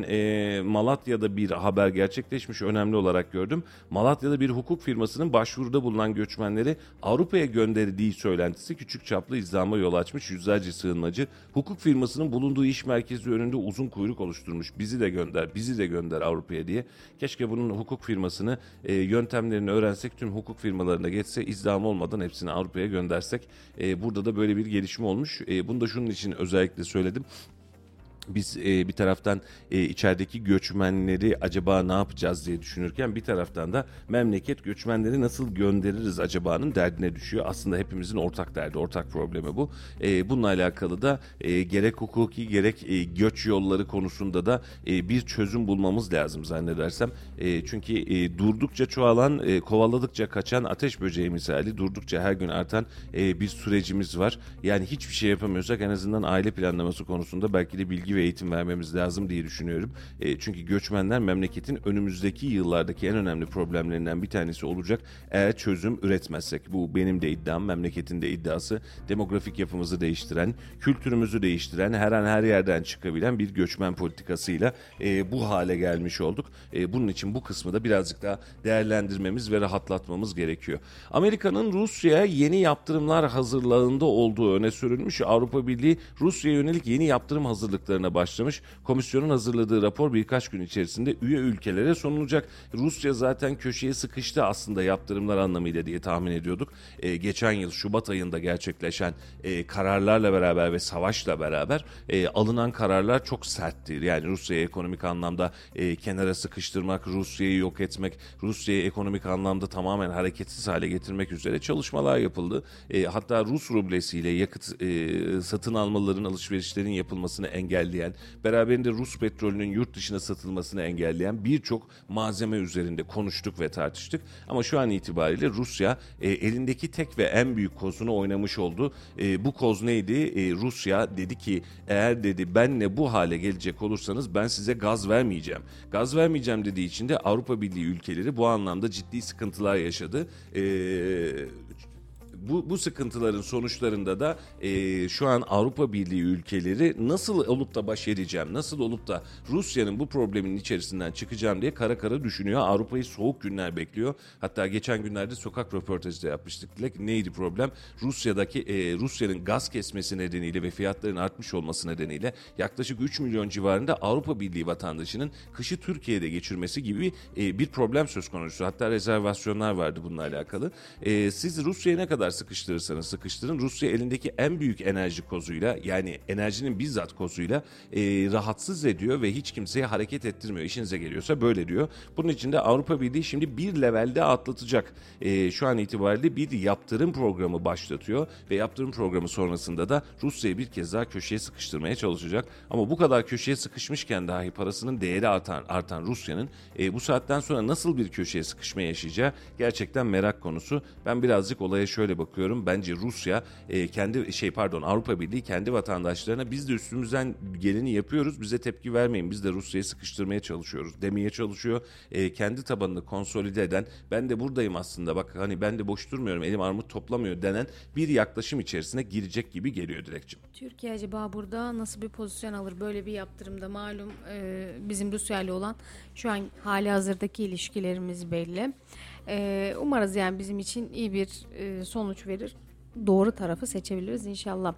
Malatya'da bir haber gerçekleşmiş önemli olarak gördüm. Malatya'da bir hukuk firmasının başvuruda bulunan göçmenleri Avrupa'ya gönderildiği söylentisi küçük çaplı izdihama yol açmış yüzlerce sığınmacı. Hukuk firmasının bulunduğu iş merkezi önünde uzun kuyruk oluşturmuş. Bizi de gönder, bizi de gönder Avrupa'ya diye. Keşke bunun hukuk firmasını e, yöntemlerini öğrensek tüm hukuk firmalarına geçse izdiham olmadan hepsini Avrupa'ya göndersek. E, burada da böyle bir gelişme olmuş. E, bunu da şunun için özellikle söyledim biz e, bir taraftan e, içerideki göçmenleri acaba ne yapacağız diye düşünürken bir taraftan da memleket göçmenleri nasıl göndeririz acabanın derdine düşüyor. Aslında hepimizin ortak derdi, ortak problemi bu. E, bununla alakalı da e, gerek hukuki gerek e, göç yolları konusunda da e, bir çözüm bulmamız lazım zannedersem. E, çünkü e, durdukça çoğalan, e, kovaladıkça kaçan ateş böceği misali durdukça her gün artan e, bir sürecimiz var. Yani hiçbir şey yapamıyorsak en azından aile planlaması konusunda belki de bilgi ve eğitim vermemiz lazım diye düşünüyorum. E, çünkü göçmenler memleketin önümüzdeki yıllardaki en önemli problemlerinden bir tanesi olacak eğer çözüm üretmezsek. Bu benim de iddiam, memleketin de iddiası. Demografik yapımızı değiştiren, kültürümüzü değiştiren, her an her yerden çıkabilen bir göçmen politikasıyla e, bu hale gelmiş olduk. E, bunun için bu kısmı da birazcık daha değerlendirmemiz ve rahatlatmamız gerekiyor. Amerika'nın Rusya'ya yeni yaptırımlar hazırlığında olduğu öne sürülmüş. Avrupa Birliği Rusya'ya yönelik yeni yaptırım hazırlıklarına başlamış. Komisyonun hazırladığı rapor birkaç gün içerisinde üye ülkelere sunulacak. Rusya zaten köşeye sıkıştı aslında yaptırımlar anlamıyla diye tahmin ediyorduk. E, geçen yıl Şubat ayında gerçekleşen e, kararlarla beraber ve savaşla beraber e, alınan kararlar çok sertti. Yani Rusya'yı ekonomik anlamda e, kenara sıkıştırmak, Rusya'yı yok etmek, Rusya'yı ekonomik anlamda tamamen hareketsiz hale getirmek üzere çalışmalar yapıldı. E, hatta Rus rublesiyle yakıt e, satın almaların, alışverişlerin yapılmasını engelleyen, beraberinde Rus petrolünün yurt dışına satılmasını engelleyen birçok malzeme üzerinde konuştuk ve tartıştık. Ama şu an itibariyle Rusya e, elindeki tek ve en büyük kozunu oynamış oldu. E, bu koz neydi? E, Rusya dedi ki eğer dedi benle bu hale gelecek olursanız ben size gaz vermeyeceğim. Gaz vermeyeceğim dediği için de Avrupa Birliği ülkeleri bu anlamda ciddi sıkıntılar yaşadı. E, bu, bu sıkıntıların sonuçlarında da e, şu an Avrupa Birliği ülkeleri nasıl olup da baş edeceğim, nasıl olup da Rusya'nın bu problemin içerisinden çıkacağım diye kara kara düşünüyor. Avrupa'yı soğuk günler bekliyor. Hatta geçen günlerde sokak röportajı da yapmıştık. Neydi problem? Rusya'daki e, Rusya'nın gaz kesmesi nedeniyle ve fiyatların artmış olması nedeniyle yaklaşık 3 milyon civarında Avrupa Birliği vatandaşının kışı Türkiye'de geçirmesi gibi e, bir problem söz konusu. Hatta rezervasyonlar vardı bununla alakalı. E, siz Rusya'yı ne kadar sıkıştırırsanız sıkıştırın Rusya elindeki en büyük enerji kozuyla yani enerjinin bizzat kozuyla e, rahatsız ediyor ve hiç kimseye hareket ettirmiyor. İşinize geliyorsa böyle diyor. Bunun için de Avrupa Birliği şimdi bir levelde atlatacak. E, şu an itibariyle bir yaptırım programı başlatıyor ve yaptırım programı sonrasında da Rusya'yı bir kez daha köşeye sıkıştırmaya çalışacak. Ama bu kadar köşeye sıkışmışken dahi parasının değeri artan, artan Rusya'nın e, bu saatten sonra nasıl bir köşeye sıkışma yaşayacağı gerçekten merak konusu. Ben birazcık olaya şöyle bakıyorum. Bence Rusya e, kendi şey pardon Avrupa Birliği kendi vatandaşlarına biz de üstümüzden geleni yapıyoruz. Bize tepki vermeyin. Biz de Rusya'yı sıkıştırmaya çalışıyoruz demeye çalışıyor. E, kendi tabanını konsolide eden ben de buradayım aslında bak hani ben de boş durmuyorum elim armut toplamıyor denen bir yaklaşım içerisine girecek gibi geliyor Dilekçim. Türkiye acaba burada nasıl bir pozisyon alır böyle bir yaptırımda malum e, bizim Rusya ile olan şu an hali hazırdaki ilişkilerimiz belli. E, umarız yani bizim için iyi bir e, sonuç verir. Doğru tarafı seçebiliriz inşallah.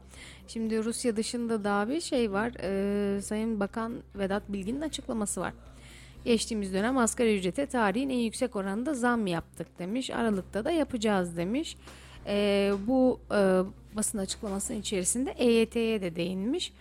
Şimdi Rusya dışında daha bir şey var. E, Sayın Bakan Vedat Bilgin'in açıklaması var. Geçtiğimiz dönem asgari ücrete tarihin en yüksek oranında zam yaptık demiş. Aralıkta da yapacağız demiş. E, bu e, basın açıklamasının içerisinde EYT'ye de değinmiş.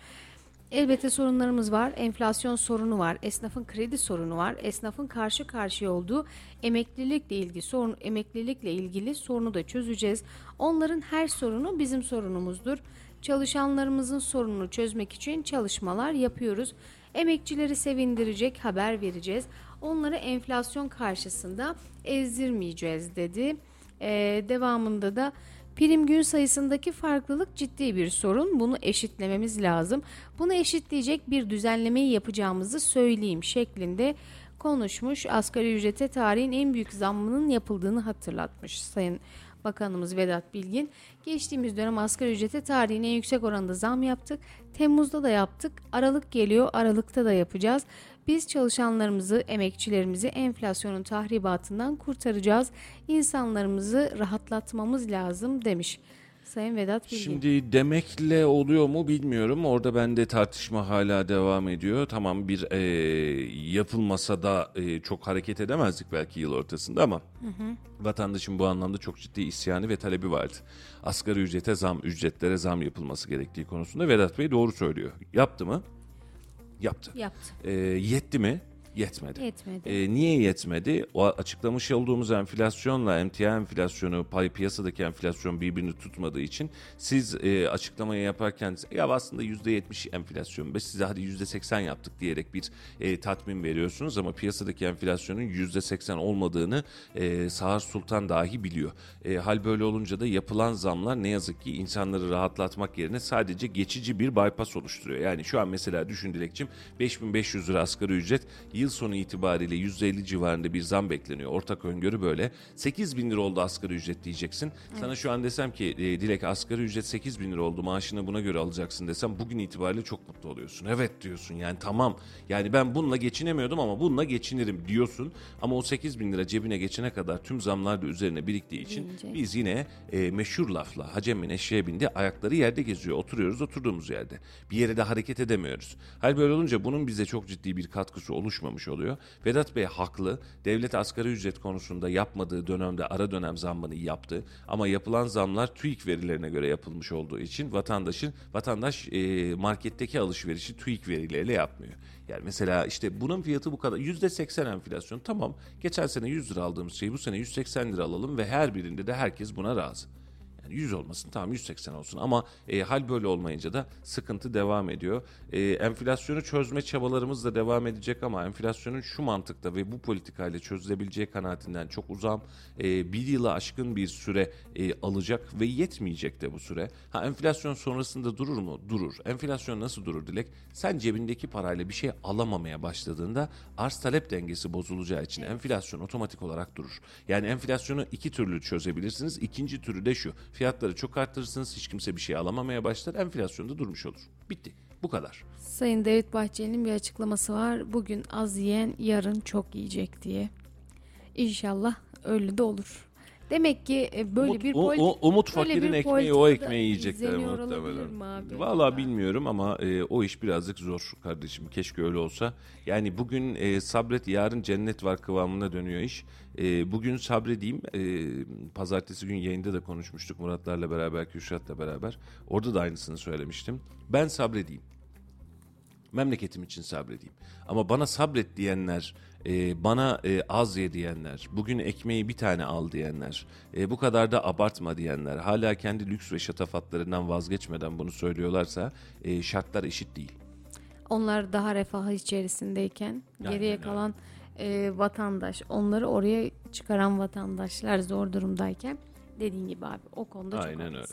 Elbette sorunlarımız var. Enflasyon sorunu var. Esnafın kredi sorunu var. Esnafın karşı karşıya olduğu emeklilikle ilgili sorun, emeklilikle ilgili sorunu da çözeceğiz. Onların her sorunu bizim sorunumuzdur. Çalışanlarımızın sorununu çözmek için çalışmalar yapıyoruz. Emekçileri sevindirecek haber vereceğiz. Onları enflasyon karşısında ezdirmeyeceğiz dedi. Ee, devamında da prim gün sayısındaki farklılık ciddi bir sorun. Bunu eşitlememiz lazım. Bunu eşitleyecek bir düzenlemeyi yapacağımızı söyleyeyim şeklinde konuşmuş. Asgari ücrete tarihin en büyük zammının yapıldığını hatırlatmış Sayın Bakanımız Vedat Bilgin. Geçtiğimiz dönem asgari ücrete tarihin en yüksek oranda zam yaptık. Temmuz'da da yaptık. Aralık geliyor. Aralıkta da yapacağız. Biz çalışanlarımızı, emekçilerimizi enflasyonun tahribatından kurtaracağız. İnsanlarımızı rahatlatmamız lazım demiş. Sayın Vedat Bilgin. Şimdi demekle oluyor mu bilmiyorum. Orada bende tartışma hala devam ediyor. Tamam bir e, yapılmasa da e, çok hareket edemezdik belki yıl ortasında ama vatandaşın bu anlamda çok ciddi isyanı ve talebi vardı. Asgari ücrete zam, ücretlere zam yapılması gerektiği konusunda Vedat Bey doğru söylüyor. Yaptı mı? Yaptı. Yaptı. E, yetti mi? Yetmedi. Yetmedi. E, niye yetmedi? O açıklamış olduğumuz enflasyonla emtia enflasyonu, pay piyasadaki enflasyon birbirini tutmadığı için siz e, açıklamayı yaparken ya aslında %70 enflasyon ve size hadi %80 yaptık diyerek bir e, tatmin veriyorsunuz ama piyasadaki enflasyonun %80 olmadığını e, Sağır Sultan dahi biliyor. E, hal böyle olunca da yapılan zamlar ne yazık ki insanları rahatlatmak yerine sadece geçici bir bypass oluşturuyor. Yani şu an mesela düşün Dilekçim 5500 lira asgari ücret yıl sonu itibariyle %50 civarında bir zam bekleniyor. Ortak öngörü böyle. 8 bin lira oldu asgari ücret diyeceksin. Sana şu an desem ki e, Dilek asgari ücret 8 bin lira oldu maaşını buna göre alacaksın desem bugün itibariyle çok mutlu oluyorsun. Evet diyorsun yani tamam yani ben bununla geçinemiyordum ama bununla geçinirim diyorsun. Ama o 8 bin lira cebine geçene kadar tüm zamlar da üzerine biriktiği için Birinci. biz yine e, meşhur lafla Hacem'in eşeğe bindi ayakları yerde geziyor. Oturuyoruz oturduğumuz yerde. Bir yere de hareket edemiyoruz. Hal böyle olunca bunun bize çok ciddi bir katkısı oluşmamış oluyor. Vedat Bey haklı. Devlet asgari ücret konusunda yapmadığı dönemde ara dönem zammını yaptı. Ama yapılan zamlar TÜİK verilerine göre yapılmış olduğu için vatandaşın vatandaş e, marketteki alışverişi TÜİK verileriyle yapmıyor. Yani mesela işte bunun fiyatı bu kadar. %80 enflasyon tamam. Geçen sene 100 lira aldığımız şeyi bu sene 180 lira alalım ve her birinde de herkes buna razı. Yani 100 olmasın tamam 180 olsun ama e, hal böyle olmayınca da sıkıntı devam ediyor. E, enflasyonu çözme çabalarımız da devam edecek ama enflasyonun şu mantıkta ve bu politikayla çözülebileceği kanaatinden çok uzam. E, bir yılı aşkın bir süre e, alacak ve yetmeyecek de bu süre. Ha enflasyon sonrasında durur mu? Durur. Enflasyon nasıl durur Dilek? Sen cebindeki parayla bir şey alamamaya başladığında arz talep dengesi bozulacağı için enflasyon otomatik olarak durur. Yani enflasyonu iki türlü çözebilirsiniz. İkinci türü de şu. Fiyatları çok arttırırsınız. Hiç kimse bir şey alamamaya başlar. Enflasyon da durmuş olur. Bitti. Bu kadar. Sayın David Bahçeli'nin bir açıklaması var. Bugün az yiyen yarın çok yiyecek diye. İnşallah öyle de olur. Demek ki e, böyle Umut, bir o- politik o- Umut böyle fakirin ekmeği o ekmeği yiyecekler muhtemelen. Vallahi bilmiyorum ama e, o iş birazcık zor kardeşim. Keşke öyle olsa. Yani bugün e, sabret yarın cennet var kıvamına dönüyor iş. E, bugün sabredeyim. E, pazartesi gün yayında da konuşmuştuk Muratlarla beraber, Kürşat'la beraber. Orada da aynısını söylemiştim. Ben sabredeyim. Memleketim için sabredeyim. Ama bana sabret diyenler, e, bana e, az ye diyenler, bugün ekmeği bir tane al diyenler, e, bu kadar da abartma diyenler, hala kendi lüks ve şatafatlarından vazgeçmeden bunu söylüyorlarsa e, şartlar eşit değil. Onlar daha refah içerisindeyken geriye öyle. kalan e, vatandaş, onları oraya çıkaran vatandaşlar zor durumdayken dediğin gibi abi o konuda çok Aynen öyle.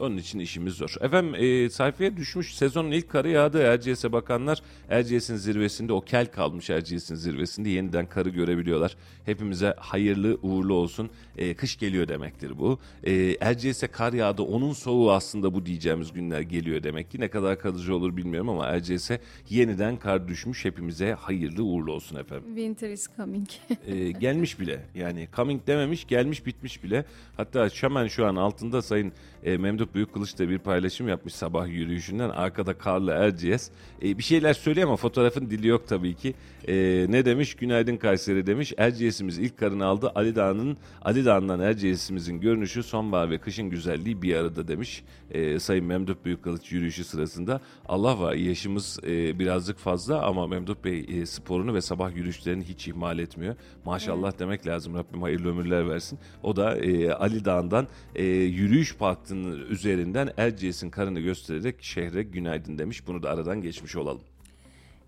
Onun için işimiz zor. Efendim e, sayfaya düşmüş sezonun ilk karı yağdı. Erciyes'e bakanlar Erciyes'in zirvesinde o kel kalmış Erciyes'in zirvesinde yeniden karı görebiliyorlar. Hepimize hayırlı uğurlu olsun. E, kış geliyor demektir bu. E, Erciyes'e kar yağdı. Onun soğuğu aslında bu diyeceğimiz günler geliyor demek ki. Ne kadar kalıcı olur bilmiyorum ama Erciyes'e yeniden kar düşmüş. Hepimize hayırlı uğurlu olsun efendim Winter is coming. e, gelmiş bile. Yani coming dememiş gelmiş bitmiş bile. Hatta hemen şu an altında Sayın e, Memduh Büyükkılıç da bir paylaşım yapmış sabah yürüyüşünden. Arkada karlı Erciyes. E, bir şeyler söylüyor ama fotoğrafın dili yok tabii ki. E, ne demiş? Günaydın Kayseri demiş. Erciyes'imiz ilk karını aldı. Ali Dağı'nın Ali Dağı'ndan Erciyes'imizin görünüşü sonbahar ve kışın güzelliği bir arada demiş. E, Sayın Memduh Büyükkılıç yürüyüşü sırasında. Allah var yaşımız e, birazcık fazla ama Memduh Bey e, sporunu ve sabah yürüyüşlerini hiç ihmal etmiyor. Maşallah demek lazım. Rabbim hayırlı ömürler versin. O da e, Ali Dağı'ndan e, yürüyüş parkının üzerinden Erciyes'in karını göstererek şehre günaydın demiş. Bunu da aradan geçmiş olalım.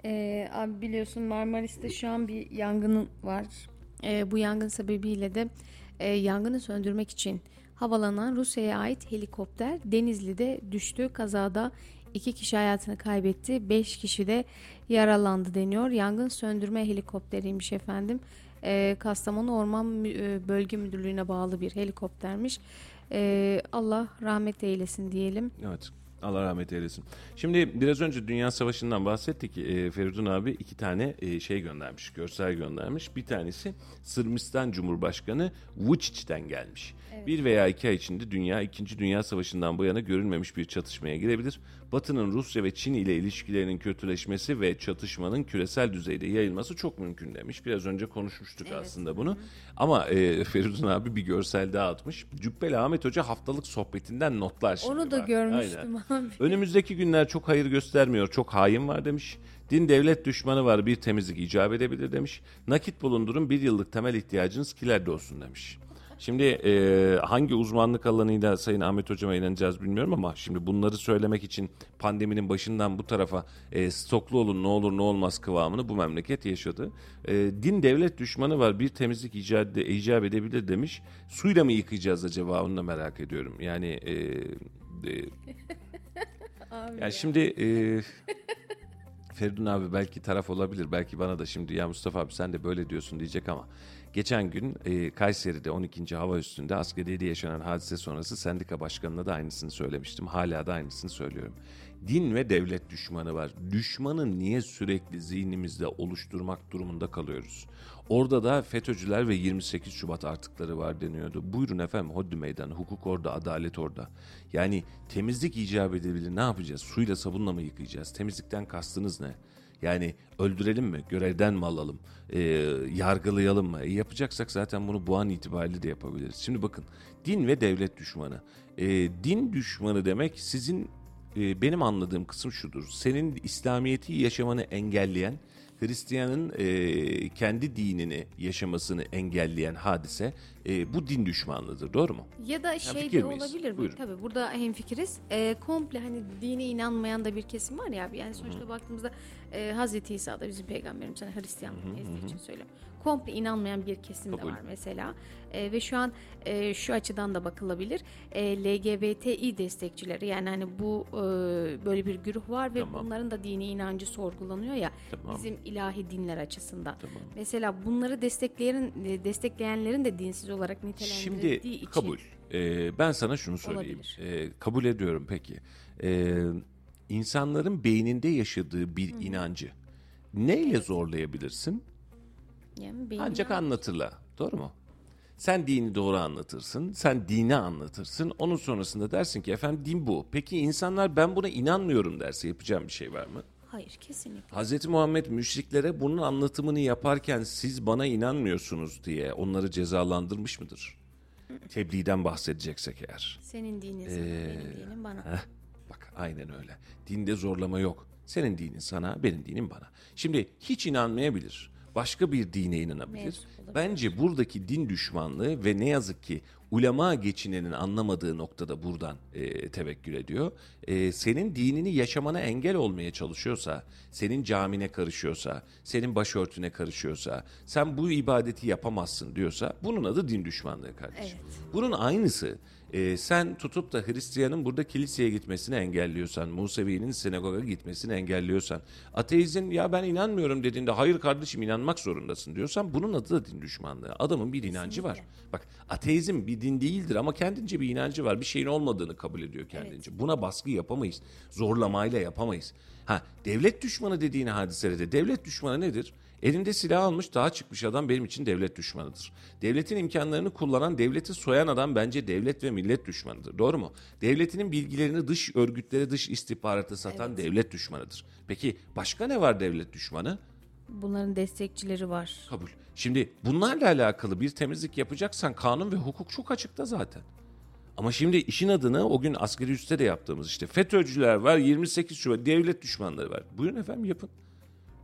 Ee, abi biliyorsun Marmaris'te şu an bir yangın var. Ee, bu yangın sebebiyle de e, yangını söndürmek için havalanan Rusya'ya ait helikopter Denizli'de düştü. Kazada iki kişi hayatını kaybetti. Beş kişi de yaralandı deniyor. Yangın söndürme helikopteriymiş efendim. Ee, Kastamonu Orman e, Bölge Müdürlüğü'ne bağlı bir helikoptermiş. Ee, Allah rahmet eylesin diyelim. Evet. Allah rahmet eylesin. Şimdi biraz önce Dünya Savaşı'ndan bahsettik. E, Feridun abi iki tane e, şey göndermiş, görsel göndermiş. Bir tanesi Sırbistan Cumhurbaşkanı Vučić'ten gelmiş. Bir veya iki ay içinde dünya 2. Dünya Savaşı'ndan bu yana görülmemiş bir çatışmaya girebilir. Batı'nın Rusya ve Çin ile ilişkilerinin kötüleşmesi ve çatışmanın küresel düzeyde yayılması çok mümkün demiş. Biraz önce konuşmuştuk aslında bunu. Ama e, Feridun abi bir görsel daha atmış. Cübbeli Ahmet Hoca haftalık sohbetinden notlar şimdi Onu da bak. görmüştüm Aynen. abi. Önümüzdeki günler çok hayır göstermiyor, çok hain var demiş. Din devlet düşmanı var bir temizlik icap edebilir demiş. Nakit bulundurun bir yıllık temel ihtiyacınız kilerde olsun demiş. Şimdi e, hangi uzmanlık alanıyla Sayın Ahmet Hocam'a inanacağız bilmiyorum ama şimdi bunları söylemek için pandeminin başından bu tarafa e, stoklu olun ne olur ne olmaz kıvamını bu memleket yaşadı. E, din devlet düşmanı var bir temizlik icap, icap edebilir demiş. Suyla mı yıkayacağız acaba onu da merak ediyorum. Yani e, e, yani şimdi e, Feridun abi belki taraf olabilir. Belki bana da şimdi ya Mustafa abi sen de böyle diyorsun diyecek ama geçen gün e, Kayseri'de 12. hava üstünde askeriyede yaşanan hadise sonrası sendika başkanına da aynısını söylemiştim. Hala da aynısını söylüyorum. Din ve devlet düşmanı var. Düşmanı niye sürekli zihnimizde oluşturmak durumunda kalıyoruz? Orada da FETÖ'cüler ve 28 Şubat artıkları var deniyordu. Buyurun efendim hodri meydan, hukuk orada, adalet orada. Yani temizlik icap edebilir ne yapacağız? Suyla sabunla mı yıkayacağız? Temizlikten kastınız ne? Yani öldürelim mi? Görevden mi alalım? Ee, yargılayalım mı? E, yapacaksak zaten bunu bu an itibariyle de yapabiliriz. Şimdi bakın din ve devlet düşmanı. Ee, din düşmanı demek sizin e, benim anladığım kısım şudur. Senin İslamiyet'i yaşamanı engelleyen, Hristiyanın e, kendi dinini yaşamasını engelleyen hadise e, bu din düşmanlığıdır. Doğru mu? Ya da şey de miyiz? olabilir? Buyurun. Tabii burada hemfikiriz. Ee, komple hani dine inanmayan da bir kesim var ya abi. Yani sonuçta baktığımızda e, Hazreti İsa da bizim peygamberimiz. Yani Hristiyan nezdi için söylüyorum. Komple inanmayan bir kesim de var mesela. E, ve şu an e, şu açıdan da bakılabilir. E, LGBTİ destekçileri yani hani bu e, böyle bir güruh var ve Tamam. bunların da dini inancı sorgulanıyor ya. Tamam. Bizim ilahi dinler açısından. Tamam. Mesela bunları destekleyen destekleyenlerin de dinsiz olarak nitelendirildiği Şimdi için. kabul. Ee, ben sana şunu söyleyeyim. Olabilir. Ee, kabul ediyorum peki. Ee, insanların beyninde yaşadığı bir inancı neyle zorlayabilirsin? Yani Ancak inanç- anlatırla. Doğru mu? Sen dini doğru anlatırsın. Sen dini anlatırsın. Onun sonrasında dersin ki efendim din bu. Peki insanlar ben buna inanmıyorum derse yapacağım bir şey var mı? Hayır kesinlikle. Hz. Muhammed müşriklere bunun anlatımını yaparken siz bana inanmıyorsunuz diye onları cezalandırmış mıdır? Tebliğden bahsedeceksek eğer. Senin dinin sana, Ee, benim dinim bana. Heh, bak aynen öyle. Dinde zorlama yok. Senin dinin sana, benim dinim bana. Şimdi hiç inanmayabilir. Başka bir dine inanabilir. Bence buradaki din düşmanlığı ve ne yazık ki ulema geçinenin anlamadığı noktada buradan e, tevekkül ediyor. E, senin dinini yaşamana engel olmaya çalışıyorsa, senin camine karışıyorsa, senin başörtüne karışıyorsa, sen bu ibadeti yapamazsın diyorsa bunun adı din düşmanlığı kardeşim. Bunun aynısı e, sen tutup da Hristiyanın burada kiliseye gitmesini engelliyorsan, Musevi'nin sinagoga gitmesini engelliyorsan, ateizin ya ben inanmıyorum dediğinde hayır kardeşim inanmak zorundasın diyorsan bunun adı da din düşmanlığı. Adamın bir inancı var. Bak ateizm bir din değildir ama kendince bir inancı var. Bir şeyin olmadığını kabul ediyor kendince. Buna baskı yapamayız. Zorlamayla yapamayız. Ha devlet düşmanı dediğin hadiselerde devlet düşmanı nedir? Elinde silah almış dağa çıkmış adam benim için devlet düşmanıdır. Devletin imkanlarını kullanan, devleti soyan adam bence devlet ve millet düşmanıdır. Doğru mu? Devletinin bilgilerini dış örgütlere, dış istihbarata satan devlet düşmanıdır. Peki başka ne var devlet düşmanı? Bunların destekçileri var. Kabul. Şimdi bunlarla alakalı bir temizlik yapacaksan kanun ve hukuk çok açıkta zaten. Ama şimdi işin adını o gün asgari üste de yaptığımız işte FETÖ'cüler var 28 Şubat devlet düşmanları var. Buyurun efendim yapın.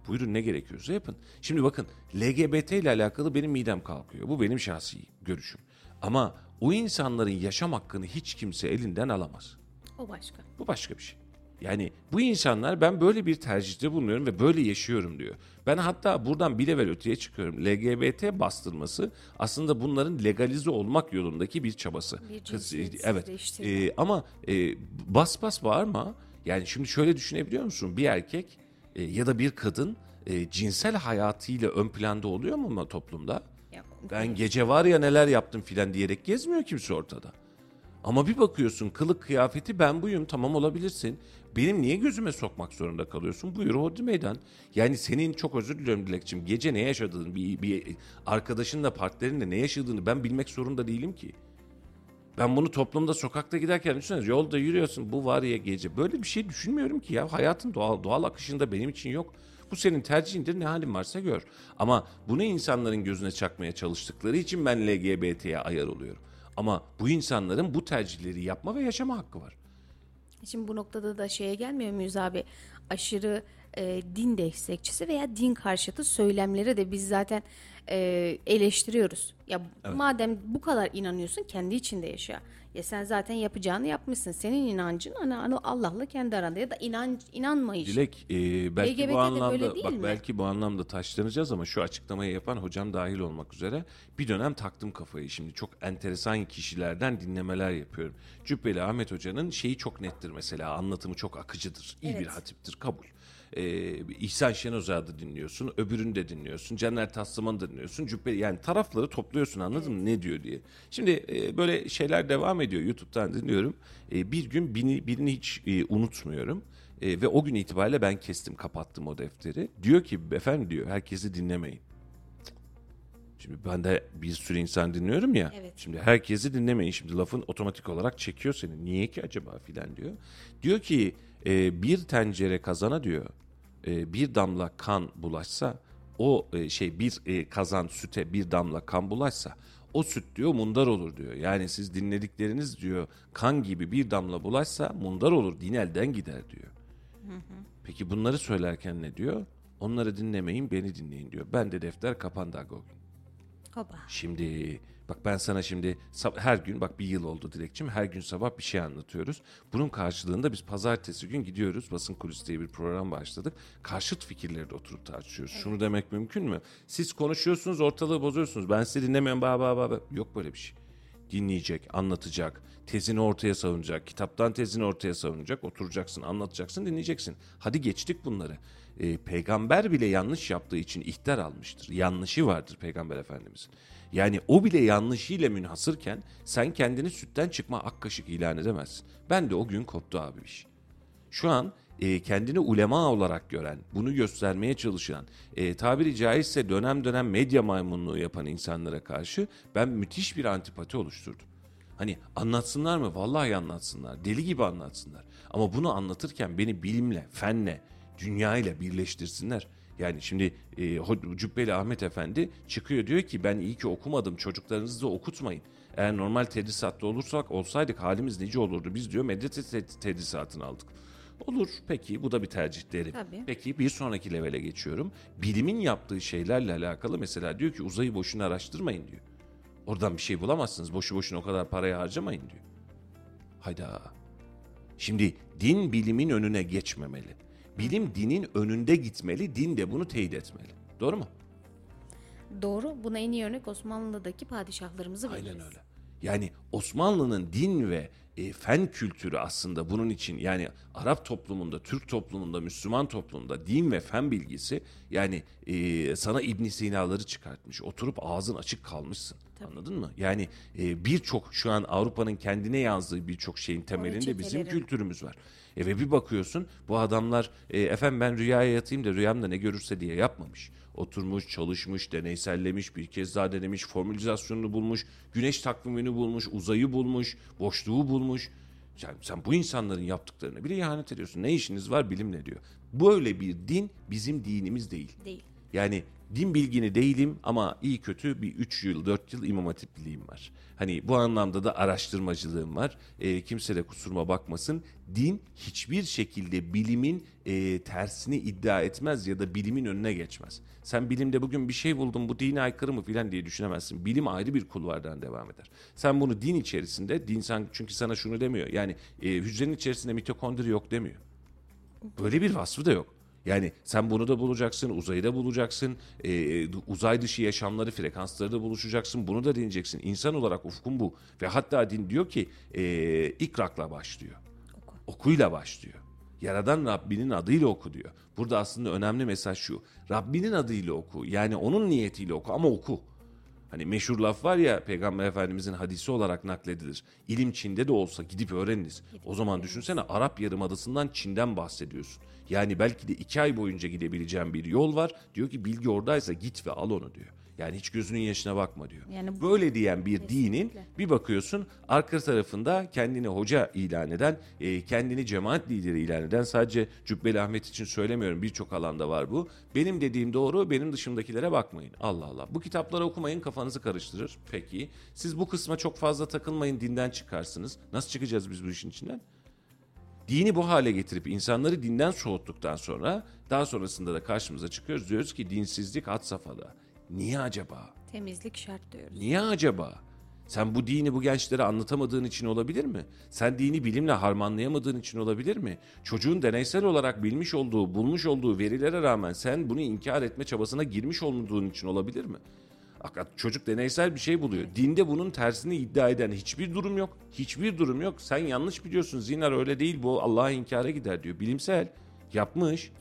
Buyurun ne gerekiyorsa yapın. Şimdi bakın LGBT ile alakalı benim midem kalkıyor. Bu benim şahsi görüşüm. Ama o insanların yaşam hakkını hiç kimse elinden alamaz. O başka. Bu başka bir şey. Yani bu insanlar ben böyle bir tercihte bulunuyorum ve böyle yaşıyorum diyor. Ben hatta buradan bir level öteye çıkıyorum. LGBT bastırması aslında bunların legalize olmak yolundaki bir çabası. Bir Kız- cinsiyetsizleştirme. evet. Ee, ama e, bas bas bağırma. Yani şimdi şöyle düşünebiliyor musun? Bir erkek e, ya da bir kadın e, cinsel hayatıyla ön planda oluyor mu ama toplumda? Ya, Ben gece var ya neler yaptım filan diyerek gezmiyor kimse ortada. Ama bir bakıyorsun kılık kıyafeti ben buyum tamam olabilirsin. Benim niye gözüme sokmak zorunda kalıyorsun? Buyur hodri meydan. Yani senin çok özür diliyorum Dilekçim. Gece ne yaşadığını, bir, bir arkadaşınla partnerinle ne yaşadığını ben bilmek zorunda değilim ki. Ben bunu toplumda sokakta giderken düşünseniz yolda yürüyorsun bu var ya gece. Böyle bir şey düşünmüyorum ki ya. Hayatın doğal, doğal akışında benim için yok. Bu senin tercihindir ne halin varsa gör. Ama bunu insanların gözüne çakmaya çalıştıkları için ben LGBT'ye ayar oluyorum. Ama bu insanların bu tercihleri yapma ve yaşama hakkı var. Şimdi bu noktada da şeye gelmiyor muyuz abi? Aşırı e, din destekçisi veya din karşıtı söylemleri de biz zaten e, eleştiriyoruz. Ya madem bu kadar inanıyorsun kendi içinde yaşa. Ya sen zaten yapacağını yapmışsın. Senin inancın hani, hani Allah'la kendi aranda ya da inanç inanmayış. Dilek e, belki LGBT de bu anlamda bak mi? belki bu anlamda taşlanacağız ama şu açıklamayı yapan hocam dahil olmak üzere bir dönem taktım kafayı. Şimdi çok enteresan kişilerden dinlemeler yapıyorum. Cübbeli Ahmet Hoca'nın şeyi çok nettir mesela anlatımı çok akıcıdır. İyi bir hatiptir kabul. Ee, İhsan Şenoza'yı da dinliyorsun, öbürünü de dinliyorsun, Caner Taslaman'ı da dinliyorsun. Cübbeli yani tarafları topluyorsun anladın mı ne diyor diye. Şimdi e, böyle şeyler devam ediyor YouTube'dan dinliyorum. E, bir gün birini, birini hiç e, unutmuyorum. E, ve o gün itibariyle ben kestim, kapattım o defteri. Diyor ki efendim diyor herkesi dinlemeyin. Şimdi ben de bir sürü insan dinliyorum ya. Evet. Şimdi herkesi dinlemeyin. Şimdi lafın otomatik olarak çekiyor seni. Niye ki acaba filan diyor. Diyor ki e, bir tencere kazana diyor. e, bir damla kan bulaşsa o e, şey bir e, kazan süte bir damla kan bulaşsa o süt diyor mundar olur diyor. Yani siz dinledikleriniz diyor kan gibi bir damla bulaşsa mundar olur din elden gider diyor. Peki bunları söylerken ne diyor? Onları dinlemeyin beni dinleyin diyor. Ben de defter kapandı o gün. Şimdi bak ben sana şimdi her gün bak bir yıl oldu Dilekçim her gün sabah bir şey anlatıyoruz. Bunun karşılığında biz pazartesi gün gidiyoruz basın kulisi diye bir program başladık. Karşıt fikirleri de oturup tartışıyoruz. Şunu demek mümkün mü? Siz konuşuyorsunuz ortalığı bozuyorsunuz. Ben sizi dinlemiyorum ba ba ba. ba. Yok böyle bir şey. Dinleyecek, anlatacak, tezini ortaya savunacak, kitaptan tezini ortaya savunacak, oturacaksın, anlatacaksın, dinleyeceksin. Hadi geçtik bunları. Ee, peygamber bile yanlış yaptığı için ihtar almıştır. Yanlışı vardır peygamber efendimizin. Yani o bile yanlışıyla münhasırken sen kendini sütten çıkma ak kaşık ilan edemezsin. Ben de o gün koptu abi iş. Şu an e, kendini ulema olarak gören, bunu göstermeye çalışan, e, tabiri caizse dönem dönem medya maymunluğu yapan insanlara karşı ben müthiş bir antipati oluşturdum. Hani anlatsınlar mı? Vallahi anlatsınlar. Deli gibi anlatsınlar. Ama bunu anlatırken beni bilimle, fenle, dünyayla birleştirsinler. Yani şimdi e, Cübbeli Ahmet Efendi çıkıyor diyor ki ben iyi ki okumadım çocuklarınızı da okutmayın. Eğer normal tedrisatta olursak olsaydık halimiz nice olurdu. Biz diyor te- tedrisatını aldık. Olur peki bu da bir tercih derim. Tabii. Peki bir sonraki levele geçiyorum. Bilimin yaptığı şeylerle alakalı mesela diyor ki uzayı boşuna araştırmayın diyor. Oradan bir şey bulamazsınız. Boşu boşuna o kadar parayı harcamayın diyor. Hayda. Şimdi din bilimin önüne geçmemeli. Bilim dinin önünde gitmeli, din de bunu teyit etmeli. Doğru mu? Doğru. Buna en iyi örnek Osmanlı'daki padişahlarımızı biliriz. Aynen öyle. Yani Osmanlı'nın din ve e, fen kültürü aslında bunun için yani Arap toplumunda, Türk toplumunda, Müslüman toplumunda din ve fen bilgisi yani e, sana İbn Sina'ları çıkartmış. Oturup ağzın açık kalmışsın. Anladın mı? Yani e, birçok şu an Avrupa'nın kendine yazdığı birçok şeyin temelinde bizim kültürümüz var. E ve bir bakıyorsun bu adamlar e, efendim ben rüyaya yatayım da rüyamda ne görürse diye yapmamış. Oturmuş, çalışmış, deneysellemiş, bir kez daha denemiş, formülizasyonunu bulmuş, güneş takvimini bulmuş, uzayı bulmuş, boşluğu bulmuş. Yani sen bu insanların yaptıklarına bile ihanet ediyorsun. Ne işiniz var bilimle diyor. Böyle bir din bizim dinimiz değil. Değil. Yani din bilgini değilim ama iyi kötü bir 3 yıl 4 yıl imam hatipliliğim var. Hani bu anlamda da araştırmacılığım var. E, kimse de kusuruma bakmasın. Din hiçbir şekilde bilimin e, tersini iddia etmez ya da bilimin önüne geçmez. Sen bilimde bugün bir şey buldun bu dine aykırı mı filan diye düşünemezsin. Bilim ayrı bir kulvardan devam eder. Sen bunu din içerisinde, din sen, çünkü sana şunu demiyor. Yani e, hücrenin içerisinde mitokondri yok demiyor. Böyle bir vasfı da yok. Yani sen bunu da bulacaksın, uzayı da bulacaksın, e, uzay dışı yaşamları, frekansları da buluşacaksın, bunu da dinleyeceksin. İnsan olarak ufkun bu. Ve hatta din diyor ki e, ikrakla başlıyor. Okuyla başlıyor. Yaradan Rabbinin adıyla oku diyor. Burada aslında önemli mesaj şu. Rabbinin adıyla oku. Yani onun niyetiyle oku ama oku. Hani meşhur laf var ya Peygamber Efendimizin hadisi olarak nakledilir. İlim Çin'de de olsa gidip öğreniniz. O zaman düşünsene Arap Yarımadası'ndan Çin'den bahsediyorsun. Yani belki de iki ay boyunca gidebileceğin bir yol var. Diyor ki bilgi oradaysa git ve al onu diyor. Yani hiç gözünün yaşına bakma diyor. Yani bu- Böyle diyen bir dinin Kesinlikle. bir bakıyorsun arka tarafında kendini hoca ilan eden, e, kendini cemaat lideri ilan eden sadece Cübbeli Ahmet için söylemiyorum birçok alanda var bu. Benim dediğim doğru benim dışımdakilere bakmayın. Allah Allah. Bu kitapları okumayın kafanızı karıştırır. Peki siz bu kısma çok fazla takılmayın dinden çıkarsınız. Nasıl çıkacağız biz bu işin içinden? Dini bu hale getirip insanları dinden soğuttuktan sonra daha sonrasında da karşımıza çıkıyoruz. Diyoruz ki dinsizlik had safhada. Niye acaba? Temizlik şart diyoruz. Niye acaba? Sen bu dini bu gençlere anlatamadığın için olabilir mi? Sen dini bilimle harmanlayamadığın için olabilir mi? Çocuğun deneysel olarak bilmiş olduğu, bulmuş olduğu verilere rağmen sen bunu inkar etme çabasına girmiş olmadığın için olabilir mi? Çocuk deneysel bir şey buluyor. Dinde bunun tersini iddia eden hiçbir durum yok. Hiçbir durum yok. Sen yanlış biliyorsun. Zinar öyle değil bu. Allah'a inkara gider diyor. Bilimsel. Yapmış.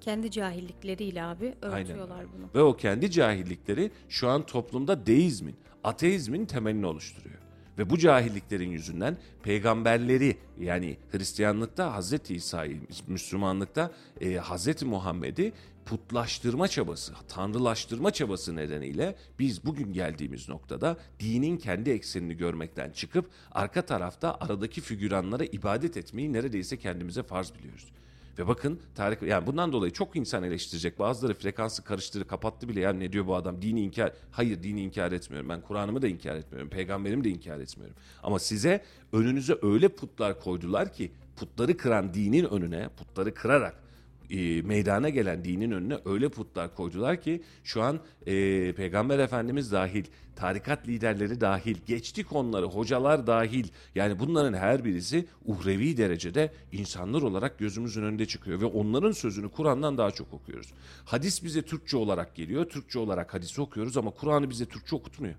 Kendi cahillikleriyle abi örtüyorlar bunu. Ve o kendi cahillikleri şu an toplumda deizmin, ateizmin temelini oluşturuyor. Ve bu cahilliklerin yüzünden peygamberleri yani Hristiyanlıkta Hazreti İsa'yı, Müslümanlıkta e, Hazreti Muhammed'i putlaştırma çabası, tanrılaştırma çabası nedeniyle biz bugün geldiğimiz noktada dinin kendi eksenini görmekten çıkıp arka tarafta aradaki figüranlara ibadet etmeyi neredeyse kendimize farz biliyoruz. Ve bakın tarih yani bundan dolayı çok insan eleştirecek. Bazıları frekansı karıştırdı, kapattı bile. Yani ne diyor bu adam? Dini inkar. Hayır dini inkar etmiyorum. Ben Kur'an'ımı da inkar etmiyorum. Peygamberimi de inkar etmiyorum. Ama size önünüze öyle putlar koydular ki putları kıran dinin önüne, putları kırarak e, meydana gelen dinin önüne öyle putlar koydular ki şu an e, Peygamber Efendimiz dahil, tarikat liderleri dahil, geçtik onları, hocalar dahil yani bunların her birisi uhrevi derecede insanlar olarak gözümüzün önünde çıkıyor ve onların sözünü Kur'an'dan daha çok okuyoruz. Hadis bize Türkçe olarak geliyor, Türkçe olarak hadisi okuyoruz ama Kur'an'ı bize Türkçe okutmuyor.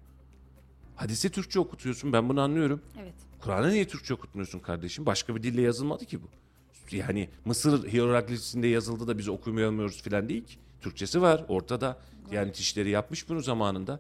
Hadisi Türkçe okutuyorsun ben bunu anlıyorum. Evet. Kur'an'ı niye Türkçe okutmuyorsun kardeşim? Başka bir dille yazılmadı ki bu. Yani Mısır hieroglifisinde yazıldı da biz okuyamıyoruz falan değil ki. Türkçesi var ortada. Yani işleri yapmış bunu zamanında.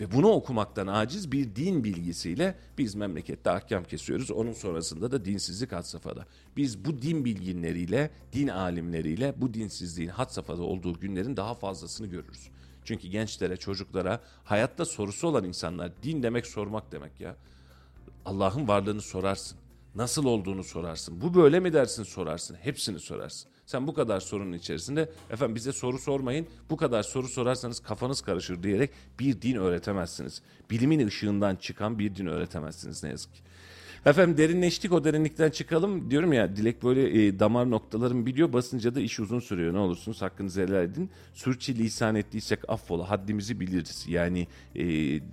Ve bunu okumaktan aciz bir din bilgisiyle biz memlekette ahkam kesiyoruz. Onun sonrasında da dinsizlik had safhada. Biz bu din bilginleriyle, din alimleriyle bu dinsizliğin had safhada olduğu günlerin daha fazlasını görürüz. Çünkü gençlere, çocuklara hayatta sorusu olan insanlar din demek sormak demek ya. Allah'ın varlığını sorarsın. Nasıl olduğunu sorarsın. Bu böyle mi dersin sorarsın. Hepsini sorarsın. Sen bu kadar sorunun içerisinde efendim bize soru sormayın. Bu kadar soru sorarsanız kafanız karışır diyerek bir din öğretemezsiniz. Bilimin ışığından çıkan bir din öğretemezsiniz ne yazık ki. Efendim derinleştik o derinlikten çıkalım. Diyorum ya Dilek böyle e, damar noktalarım biliyor. Basınca da iş uzun sürüyor. Ne olursunuz hakkınızı helal edin. Sürçü lisan ettiysek affola. Haddimizi biliriz. Yani e,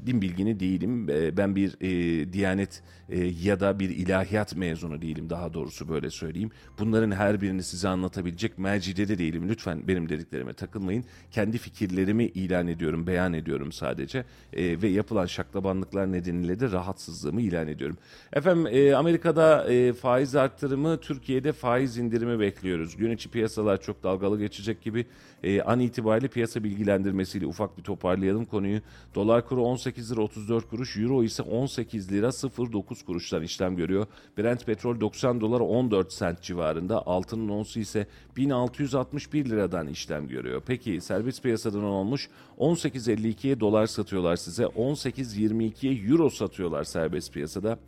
din bilgini değilim. E, ben bir e, diyanet e, ya da bir ilahiyat mezunu değilim. Daha doğrusu böyle söyleyeyim. Bunların her birini size anlatabilecek mercide de değilim. Lütfen benim dediklerime takılmayın. Kendi fikirlerimi ilan ediyorum, beyan ediyorum sadece. E, ve yapılan şaklabanlıklar nedeniyle de rahatsızlığımı ilan ediyorum. Efendim e, Amerika'da e, faiz arttırımı, Türkiye'de faiz indirimi bekliyoruz. Gün içi piyasalar çok dalgalı geçecek gibi. E, an itibariyle piyasa bilgilendirmesiyle ufak bir toparlayalım konuyu. Dolar kuru 18 lira 34 kuruş, Euro ise 18 lira 09 kuruştan işlem görüyor. Brent petrol 90 dolar 14 sent civarında. Altının onsu ise 1661 liradan işlem görüyor. Peki serbest piyasadan olmuş 18.52'ye dolar satıyorlar size. 18.22'ye euro satıyorlar serbest piyasada.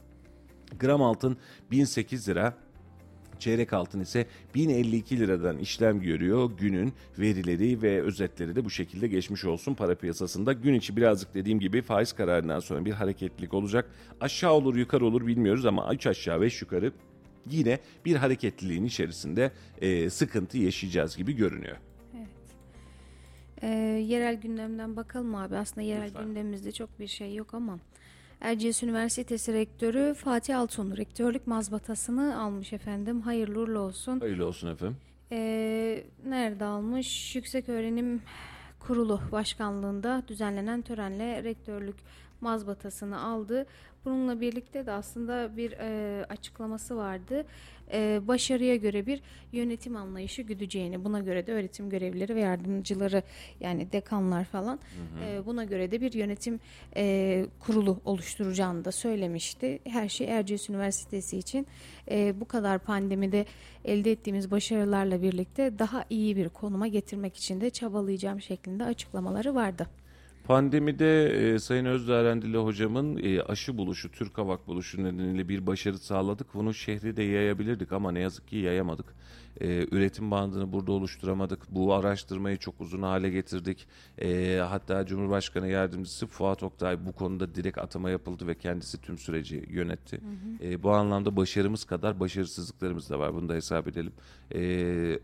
Gram altın 1008 lira. Çeyrek altın ise 1052 liradan işlem görüyor. Günün verileri ve özetleri de bu şekilde geçmiş olsun para piyasasında. Gün içi birazcık dediğim gibi faiz kararından sonra bir hareketlilik olacak. Aşağı olur yukarı olur bilmiyoruz ama 3 aşağı 5 yukarı yine bir hareketliliğin içerisinde e, sıkıntı yaşayacağız gibi görünüyor. Ee, yerel gündemden bakalım abi. Aslında yerel Lütfen. gündemimizde çok bir şey yok ama. Erciyes Üniversitesi Rektörü Fatih Alton rektörlük mazbatasını almış efendim. Hayırlı uğurlu olsun. Hayırlı olsun efendim. Ee, nerede almış? Yüksek Öğrenim Kurulu Başkanlığında düzenlenen törenle rektörlük mazbatasını aldı. Bununla birlikte de aslında bir e, açıklaması vardı. E, başarıya göre bir yönetim anlayışı güdeceğini, buna göre de öğretim görevlileri ve yardımcıları yani dekanlar falan e, buna göre de bir yönetim e, kurulu oluşturacağını da söylemişti. Her şey Erciyes Üniversitesi için e, bu kadar pandemide elde ettiğimiz başarılarla birlikte daha iyi bir konuma getirmek için de çabalayacağım şeklinde açıklamaları vardı. Pandemide e, Sayın Özdarendili hocamın e, aşı buluşu, Türk Havak buluşu nedeniyle bir başarı sağladık. Bunu şehri de yayabilirdik ama ne yazık ki yayamadık. E, üretim bandını burada oluşturamadık. Bu araştırmayı çok uzun hale getirdik. E, hatta Cumhurbaşkanı Yardımcısı Fuat Oktay bu konuda direkt atama yapıldı ve kendisi tüm süreci yönetti. E, bu anlamda başarımız kadar başarısızlıklarımız da var. Bunu da hesap edelim. E,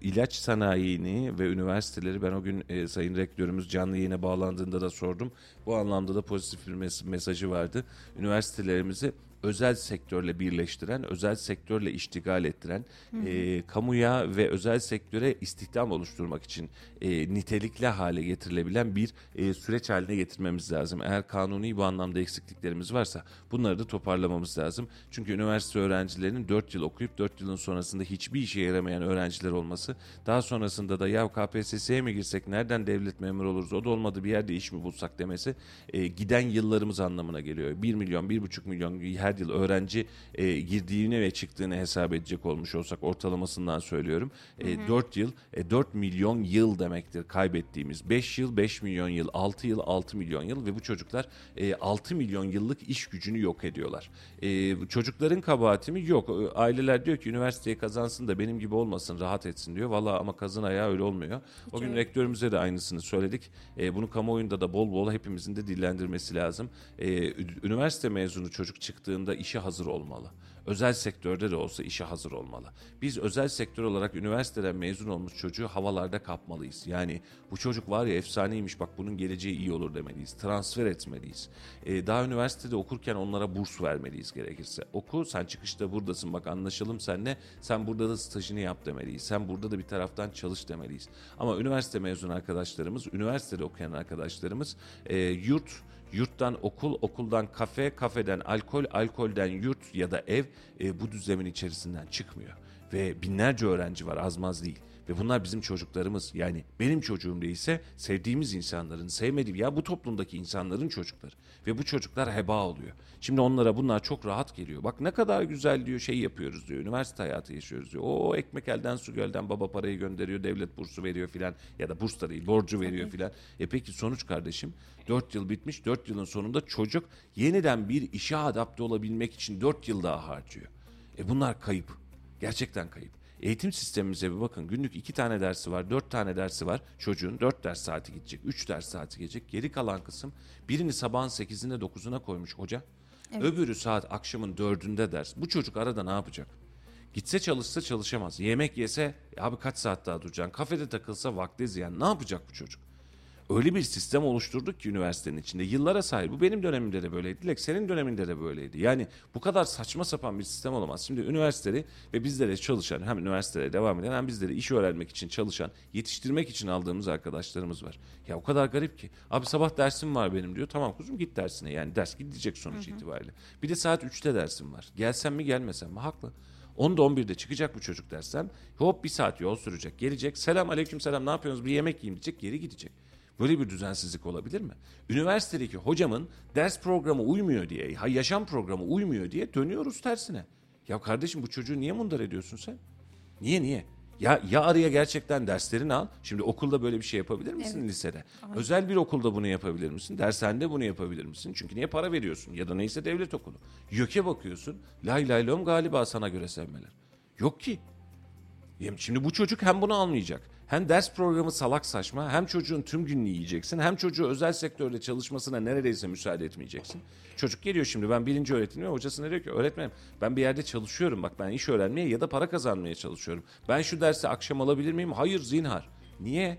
ilaç sanayini ve üniversiteleri ben o gün e, Sayın Rektörümüz canlı yayına bağlandığında da sordum. Bu anlamda da pozitif bir mes- mesajı vardı. Üniversitelerimizi özel sektörle birleştiren, özel sektörle iştigal ettiren, e, kamuya ve özel sektöre istihdam oluşturmak için e, nitelikli hale getirilebilen bir e, süreç haline getirmemiz lazım. Eğer kanuni bu anlamda eksikliklerimiz varsa bunları da toparlamamız lazım. Çünkü üniversite öğrencilerinin 4 yıl okuyup 4 yılın sonrasında hiçbir işe yaramayan öğrenciler olması, daha sonrasında da ya KPSS'ye mi girsek, nereden devlet memuru oluruz, o da olmadı bir yerde iş mi bulsak demesi e, giden yıllarımız anlamına geliyor. 1 milyon, 1,5 milyon her yıl öğrenci e, girdiğini ve çıktığını hesap edecek olmuş olsak ortalamasından söylüyorum. E, 4 yıl, e, 4 milyon yıl demektir kaybettiğimiz. 5 yıl, 5 milyon yıl, 6 yıl, 6 milyon yıl ve bu çocuklar e, 6 milyon yıllık iş gücünü yok ediyorlar. E, çocukların kabahati mi? Yok. E, Aileler diyor ki üniversiteyi kazansın da benim gibi olmasın, rahat etsin diyor. Valla ama kazın ayağı öyle olmuyor. O gün rektörümüze de aynısını söyledik. E, bunu kamuoyunda da bol bol hepimizin de dillendirmesi lazım. E, üniversite mezunu çocuk çıktığında işe hazır olmalı. Özel sektörde de olsa işe hazır olmalı. Biz özel sektör olarak üniversiteden mezun olmuş çocuğu havalarda kapmalıyız. Yani bu çocuk var ya efsaneymiş bak bunun geleceği iyi olur demeliyiz. Transfer etmeliyiz. E, daha üniversitede okurken onlara burs vermeliyiz gerekirse. Oku sen çıkışta buradasın bak anlaşalım seninle. Sen burada da stajını yap demeliyiz. Sen burada da bir taraftan çalış demeliyiz. Ama üniversite mezun arkadaşlarımız, üniversitede okuyan arkadaşlarımız e, yurt Yurttan okul, okuldan kafe, kafeden alkol, alkolden yurt ya da ev e, bu düzlemin içerisinden çıkmıyor. Ve binlerce öğrenci var az maz değil. Ve bunlar bizim çocuklarımız. Yani benim çocuğum değilse sevdiğimiz insanların, sevmediğim ya bu toplumdaki insanların çocukları. Ve bu çocuklar heba oluyor. Şimdi onlara bunlar çok rahat geliyor. Bak ne kadar güzel diyor şey yapıyoruz diyor. Üniversite hayatı yaşıyoruz diyor. O ekmek elden su gölden baba parayı gönderiyor. Devlet bursu veriyor filan. Ya da burs da değil borcu veriyor filan. E peki sonuç kardeşim 4 yıl bitmiş. 4 yılın sonunda çocuk yeniden bir işe adapte olabilmek için 4 yıl daha harcıyor. E bunlar kayıp. Gerçekten kayıp. Eğitim sistemimize bir bakın. Günlük iki tane dersi var, dört tane dersi var. Çocuğun dört ders saati gidecek, üç ders saati gidecek. Geri kalan kısım birini sabahın sekizinde dokuzuna koymuş hoca. Öbürü saat akşamın dördünde ders. Bu çocuk arada ne yapacak? Gitse çalışsa çalışamaz. Yemek yese abi kaç saat daha duracaksın? Kafede takılsa vakti ziyan. Ne yapacak bu çocuk? Öyle bir sistem oluşturduk ki üniversitenin içinde. Yıllara sahip. Bu benim dönemimde de böyleydi. Dilek senin döneminde de böyleydi. Yani bu kadar saçma sapan bir sistem olamaz. Şimdi üniversiteleri ve bizlere çalışan hem üniversitelere devam eden hem bizleri iş öğrenmek için çalışan, yetiştirmek için aldığımız arkadaşlarımız var. Ya o kadar garip ki. Abi sabah dersim var benim diyor. Tamam kuzum git dersine. Yani ders gidecek sonuç itibariyle. Bir de saat 3'te dersim var. Gelsem mi gelmesem mi? Haklı. 10'da 11'de çıkacak bu çocuk dersten. Hop bir saat yol sürecek. Gelecek. Selam aleyküm selam ne yapıyorsunuz? Bir yemek yiyeyim diyecek. Geri gidecek. Böyle bir düzensizlik olabilir mi? Üniversitedeki hocamın ders programı uymuyor diye, yaşam programı uymuyor diye dönüyoruz tersine. Ya kardeşim bu çocuğu niye mundar ediyorsun sen? Niye niye? Ya ya araya gerçekten derslerini al. Şimdi okulda böyle bir şey yapabilir misin lisede? Özel bir okulda bunu yapabilir misin? Dershanede bunu yapabilir misin? Çünkü niye para veriyorsun? Ya da neyse devlet okulu. YÖK'e bakıyorsun. Lay lay lom galiba sana göre sevmeler. Yok ki. Şimdi bu çocuk hem bunu almayacak. Hem ders programı salak saçma hem çocuğun tüm gününü yiyeceksin hem çocuğu özel sektörde çalışmasına neredeyse müsaade etmeyeceksin. Çocuk geliyor şimdi ben birinci öğretimim hocasına diyor ki öğretmenim ben bir yerde çalışıyorum bak ben iş öğrenmeye ya da para kazanmaya çalışıyorum. Ben şu dersi akşam alabilir miyim? Hayır zinhar. Niye?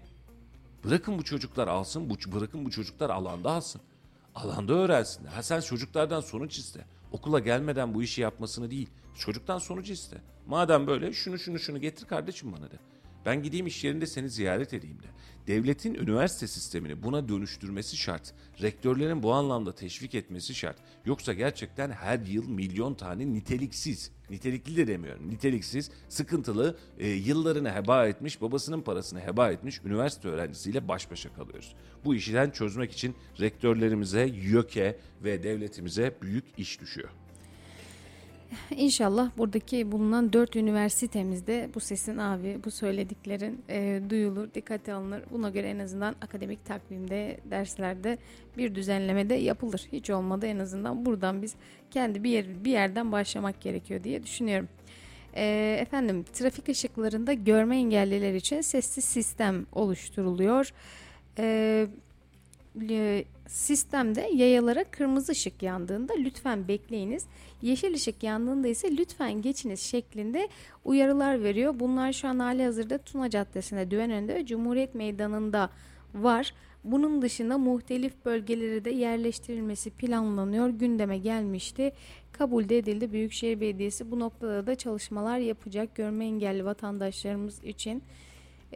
Bırakın bu çocuklar alsın, bu, bırakın bu çocuklar alanda alsın. Alanda öğrensin. Ha sen çocuklardan sonuç iste. Okula gelmeden bu işi yapmasını değil. Çocuktan sonuç iste. Madem böyle şunu şunu şunu getir kardeşim bana de. Ben gideyim iş yerinde seni ziyaret edeyim de. Devletin üniversite sistemini buna dönüştürmesi şart. Rektörlerin bu anlamda teşvik etmesi şart. Yoksa gerçekten her yıl milyon tane niteliksiz, nitelikli de demiyorum, niteliksiz, sıkıntılı, e, yıllarını heba etmiş, babasının parasını heba etmiş üniversite öğrencisiyle baş başa kalıyoruz. Bu işten çözmek için rektörlerimize, YÖK'e ve devletimize büyük iş düşüyor. İnşallah buradaki bulunan dört üniversitemizde bu sesin abi, bu söylediklerin e, duyulur, dikkate alınır. Buna göre en azından akademik takvimde, derslerde bir düzenleme de yapılır. Hiç olmadı en azından buradan biz kendi bir, yer, bir yerden başlamak gerekiyor diye düşünüyorum. E, efendim trafik ışıklarında görme engelliler için sessiz sistem oluşturuluyor. E, sistemde yayalara kırmızı ışık yandığında lütfen bekleyiniz. Yeşil ışık yandığında ise lütfen geçiniz şeklinde uyarılar veriyor. Bunlar şu an hali hazırda Tuna Caddesi'nde, Düvenönü'nde ve Cumhuriyet Meydanı'nda var. Bunun dışında muhtelif bölgelere de yerleştirilmesi planlanıyor. Gündeme gelmişti. Kabul de edildi. Büyükşehir Belediyesi bu noktada da çalışmalar yapacak. Görme engelli vatandaşlarımız için.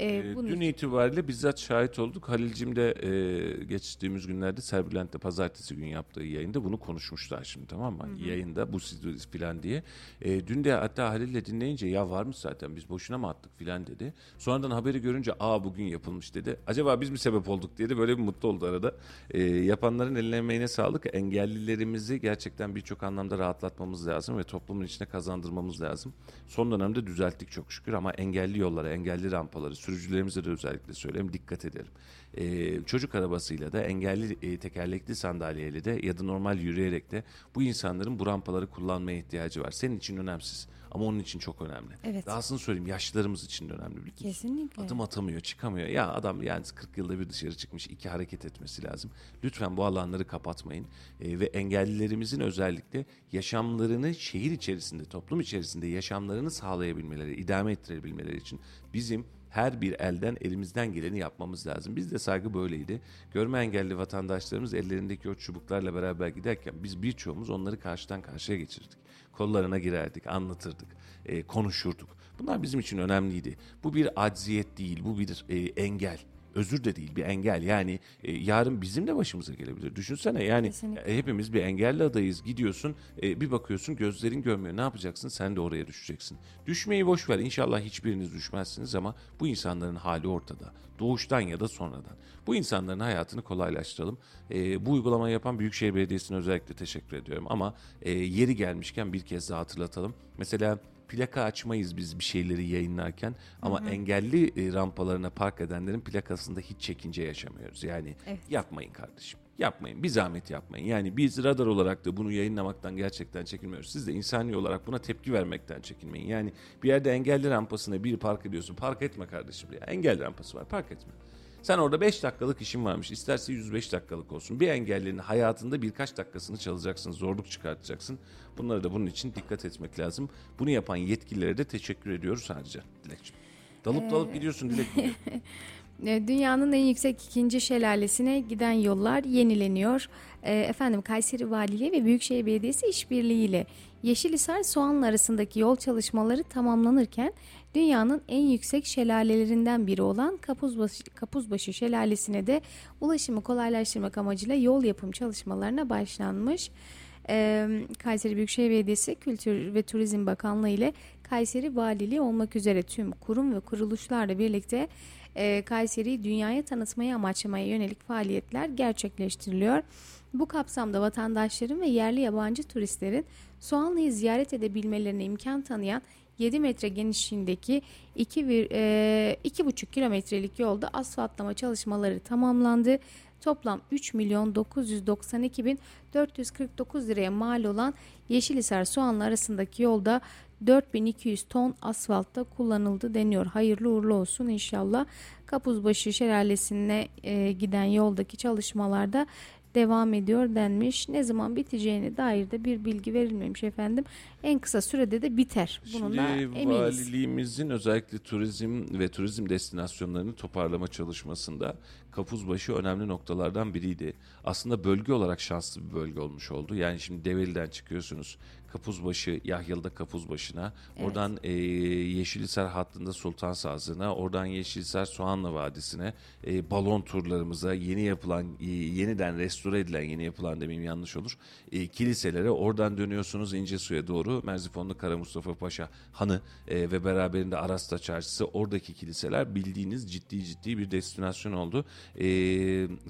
Ee, bunun dün itibariyle bizzat şahit olduk. Halil'cim de e, geçtiğimiz günlerde Serbülent'te pazartesi gün yaptığı yayında bunu konuşmuşlar şimdi tamam mı? Yayında bu siz filan diye. E, dün de hatta Halil'le dinleyince ya varmış zaten biz boşuna mı attık filan dedi. Sonradan haberi görünce aa bugün yapılmış dedi. Acaba biz mi sebep olduk diye de böyle bir mutlu oldu arada. E, yapanların eline emeğine sağlık. Engellilerimizi gerçekten birçok anlamda rahatlatmamız lazım ve toplumun içine kazandırmamız lazım. Son dönemde düzelttik çok şükür ama engelli yollara, engelli rampaları, sürücülerimize de özellikle söyleyeyim dikkat edelim. Ee, çocuk arabasıyla da engelli e, tekerlekli sandalyeyle de ya da normal yürüyerek de bu insanların bu rampaları kullanmaya ihtiyacı var. Senin için önemsiz ama onun için çok önemli. Evet. Dahasını söyleyeyim yaşlılarımız için de önemli. biliyor musun? Kesinlikle. Adım atamıyor, çıkamıyor. Ya adam yani 40 yılda bir dışarı çıkmış, iki hareket etmesi lazım. Lütfen bu alanları kapatmayın. Ee, ve engellilerimizin özellikle yaşamlarını şehir içerisinde, toplum içerisinde yaşamlarını sağlayabilmeleri, idame ettirebilmeleri için bizim her bir elden elimizden geleni yapmamız lazım. Bizde saygı böyleydi. Görme engelli vatandaşlarımız ellerindeki o çubuklarla beraber giderken biz birçoğumuz onları karşıdan karşıya geçirdik. Kollarına girerdik, anlatırdık, e, konuşurduk. Bunlar bizim için önemliydi. Bu bir acziyet değil, bu bir e, engel. Özür de değil bir engel. Yani e, yarın bizim de başımıza gelebilir. Düşünsene yani Kesinlikle. e, hepimiz bir engelli adayız. Gidiyorsun e, bir bakıyorsun gözlerin görmüyor. Ne yapacaksın? Sen de oraya düşeceksin. Düşmeyi boş ver. İnşallah hiçbiriniz düşmezsiniz ama bu insanların hali ortada. Doğuştan ya da sonradan. Bu insanların hayatını kolaylaştıralım. E, bu uygulamayı yapan Büyükşehir Belediyesi'ne özellikle teşekkür ediyorum. Ama e, yeri gelmişken bir kez daha hatırlatalım. Mesela plaka açmayız biz bir şeyleri yayınlarken ama engelli e, rampalarına park edenlerin plakasında hiç çekince yaşamıyoruz. Yani Evet. yapmayın kardeşim. Yapmayın. Bir zahmet yapmayın. Yani biz radar olarak da bunu yayınlamaktan gerçekten çekinmiyoruz. Siz de insani olarak buna tepki vermekten çekinmeyin. Yani bir yerde engelli rampasına bir park ediyorsun. Park etme kardeşim ya. Engelli rampası var. Park etme. Sen orada 5 dakikalık işin varmış. İsterse 105 dakikalık olsun. Bir engellinin hayatında birkaç dakikasını çalacaksın. Zorluk çıkartacaksın. Bunlara da bunun için dikkat etmek lazım. Bunu yapan yetkililere de teşekkür ediyoruz sadece Dilekçim. Dalıp dalıp gidiyorsun Dilek. E, Dünyanın en yüksek ikinci şelalesine giden yollar yenileniyor. E, Efendim Kayseri Valiliği ve Büyükşehir Belediyesi işbirliğiyle Yeşilhisar Soğanlı arasındaki yol çalışmaları tamamlanırken dünyanın en yüksek şelalelerinden biri olan Kapuzbaşı, Kapuzbaşı Şelalesi'ne de ulaşımı kolaylaştırmak amacıyla yol yapım çalışmalarına başlanmış. Ee, Kayseri Büyükşehir Belediyesi Kültür ve Turizm Bakanlığı ile Kayseri Valiliği olmak üzere tüm kurum ve kuruluşlarla birlikte e, Kayseri'yi dünyaya tanıtmayı amaçlamaya yönelik faaliyetler gerçekleştiriliyor. Bu kapsamda vatandaşların ve yerli yabancı turistlerin Soğanlı'yı ziyaret edebilmelerine imkan tanıyan 7 metre genişliğindeki 2,5 kilometrelik yolda asfaltlama çalışmaları tamamlandı. Toplam 3 milyon 992 bin 449 liraya mal olan Yeşilhisar Soğanlı arasındaki yolda 4200 ton asfaltta kullanıldı deniyor. Hayırlı uğurlu olsun inşallah. Kapuzbaşı Şelalesi'ne e, giden yoldaki çalışmalarda devam ediyor denmiş. Ne zaman biteceğine dair de bir bilgi verilmemiş efendim. En kısa sürede de biter. Bunun da Şimdi eminiz. valiliğimizin özellikle turizm ve turizm destinasyonlarını toparlama çalışmasında Kapuzbaşı önemli noktalardan biriydi. Aslında bölge olarak şanslı bir bölge olmuş oldu. Yani şimdi Develi'den çıkıyorsunuz. Kapuzbaşı, Yahyalı'da Kapuzbaşı'na, oradan e, Yeşilhisar hattında Sultan Sazı'na, oradan Yeşilhisar Soğanlı Vadisi'ne, e, balon turlarımıza, yeni yapılan, e, yeniden restore edilen, yeni yapılan demeyeyim yanlış olur, e, kiliselere, oradan dönüyorsunuz İncesu'ya doğru, Merzifonlu Kara Mustafa Paşa Hanı e, ve beraberinde Arasta Çarşısı, oradaki kiliseler bildiğiniz ciddi ciddi bir destinasyon oldu. E,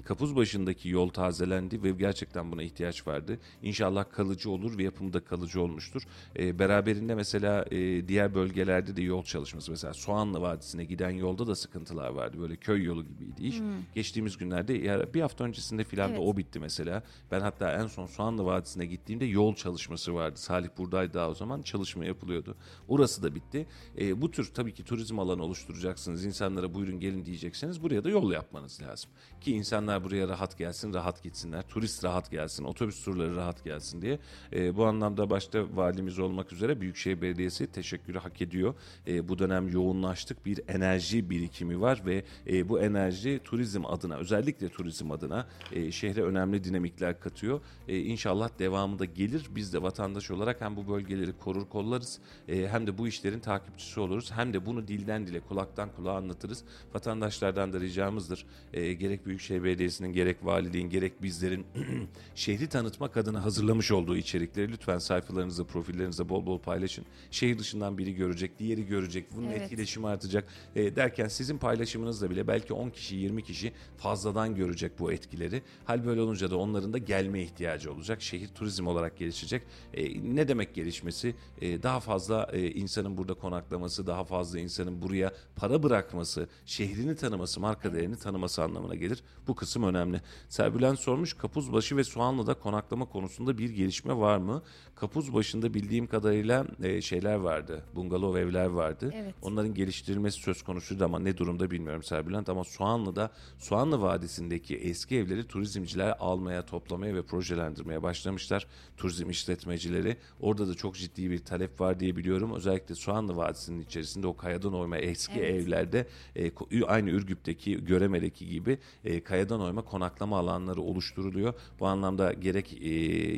Kapuzbaşı'ndaki yol tazelendi ve gerçekten buna ihtiyaç vardı. İnşallah kalıcı olur ve yapımı da kalıcı olmuştur. E, beraberinde mesela e, diğer bölgelerde de yol çalışması mesela Soğanlı Vadisi'ne giden yolda da sıkıntılar vardı. Böyle köy yolu gibiydi iş. Geçtiğimiz günlerde ya bir hafta öncesinde filan da Evet. o bitti mesela. Ben hatta en son Soğanlı Vadisi'ne gittiğimde yol çalışması vardı. Salih buradaydı daha o zaman çalışma yapılıyordu. Orası da bitti. E, bu tür tabii ki turizm alanı oluşturacaksınız. İnsanlara buyurun gelin diyecekseniz buraya da yol yapmanız lazım. Ki insanlar buraya rahat gelsin, rahat gitsinler. Turist rahat gelsin, otobüs turları rahat gelsin diye. E, bu anlamda başta valimiz olmak üzere Büyükşehir Belediyesi teşekkürü hak ediyor. E, bu dönem yoğunlaştık. Bir enerji birikimi var ve e, bu enerji turizm adına, özellikle turizm adına e, şehre önemli dinamikler katıyor. E, inşallah devamı gelir. Biz de vatandaş olarak hem bu bölgeleri korur kollarız e, hem de bu işlerin takipçisi oluruz. Hem de bunu dilden dile, kulaktan kulağa anlatırız. Vatandaşlardan da ricamızdır. E, gerek Büyükşehir Belediyesi'nin, gerek valiliğin, gerek bizlerin şehri tanıtmak adına hazırlamış olduğu içerikleri lütfen sayfalarınızda, profillerinizde bol bol paylaşın. Şehir dışından biri görecek, diğeri görecek. Bunun Evet. etkileşimi artacak. E, derken sizin paylaşımınızla bile belki 10 kişi, 20 kişi fazladan görecek bu etkileri. Hal böyle olunca da onların da gelme ihtiyacı olacak. Şehir turizm olarak gelişecek. E, ne demek gelişmesi? E, daha fazla e, insanın burada konaklaması, daha fazla insanın buraya para bırakması, şehrini tanıması, marka değerini tanıması anlamına gelir. Bu kısım önemli. Serbülen sormuş Kapuzbaşı ve Soğanlı'da konaklama konusunda bir gelişme var mı? Kapuzbaşı'nda bildiğim kadarıyla e, şeyler vardı. Bungalov evler vardı. Evet. Onların geliştirilmesi söz konusuydu ama ne durumda bilmiyorum Serbülent ama Soğanlı'da Soğanlı Vadisi'ndeki eski evleri turizmciler almaya, toplamaya ve projelendirmeye başlamışlar. Turizm işletmecileri. Orada da çok ciddi bir talep var diye biliyorum. Özellikle Soğanlı Vadisi'nin içerisinde o kayadan oyma eski Evet. evlerde e, aynı Ürgüp'teki Göreme'deki gibi e, kayadan oyma konaklama alanları oluşturuluyor. Bu anlamda gerek e,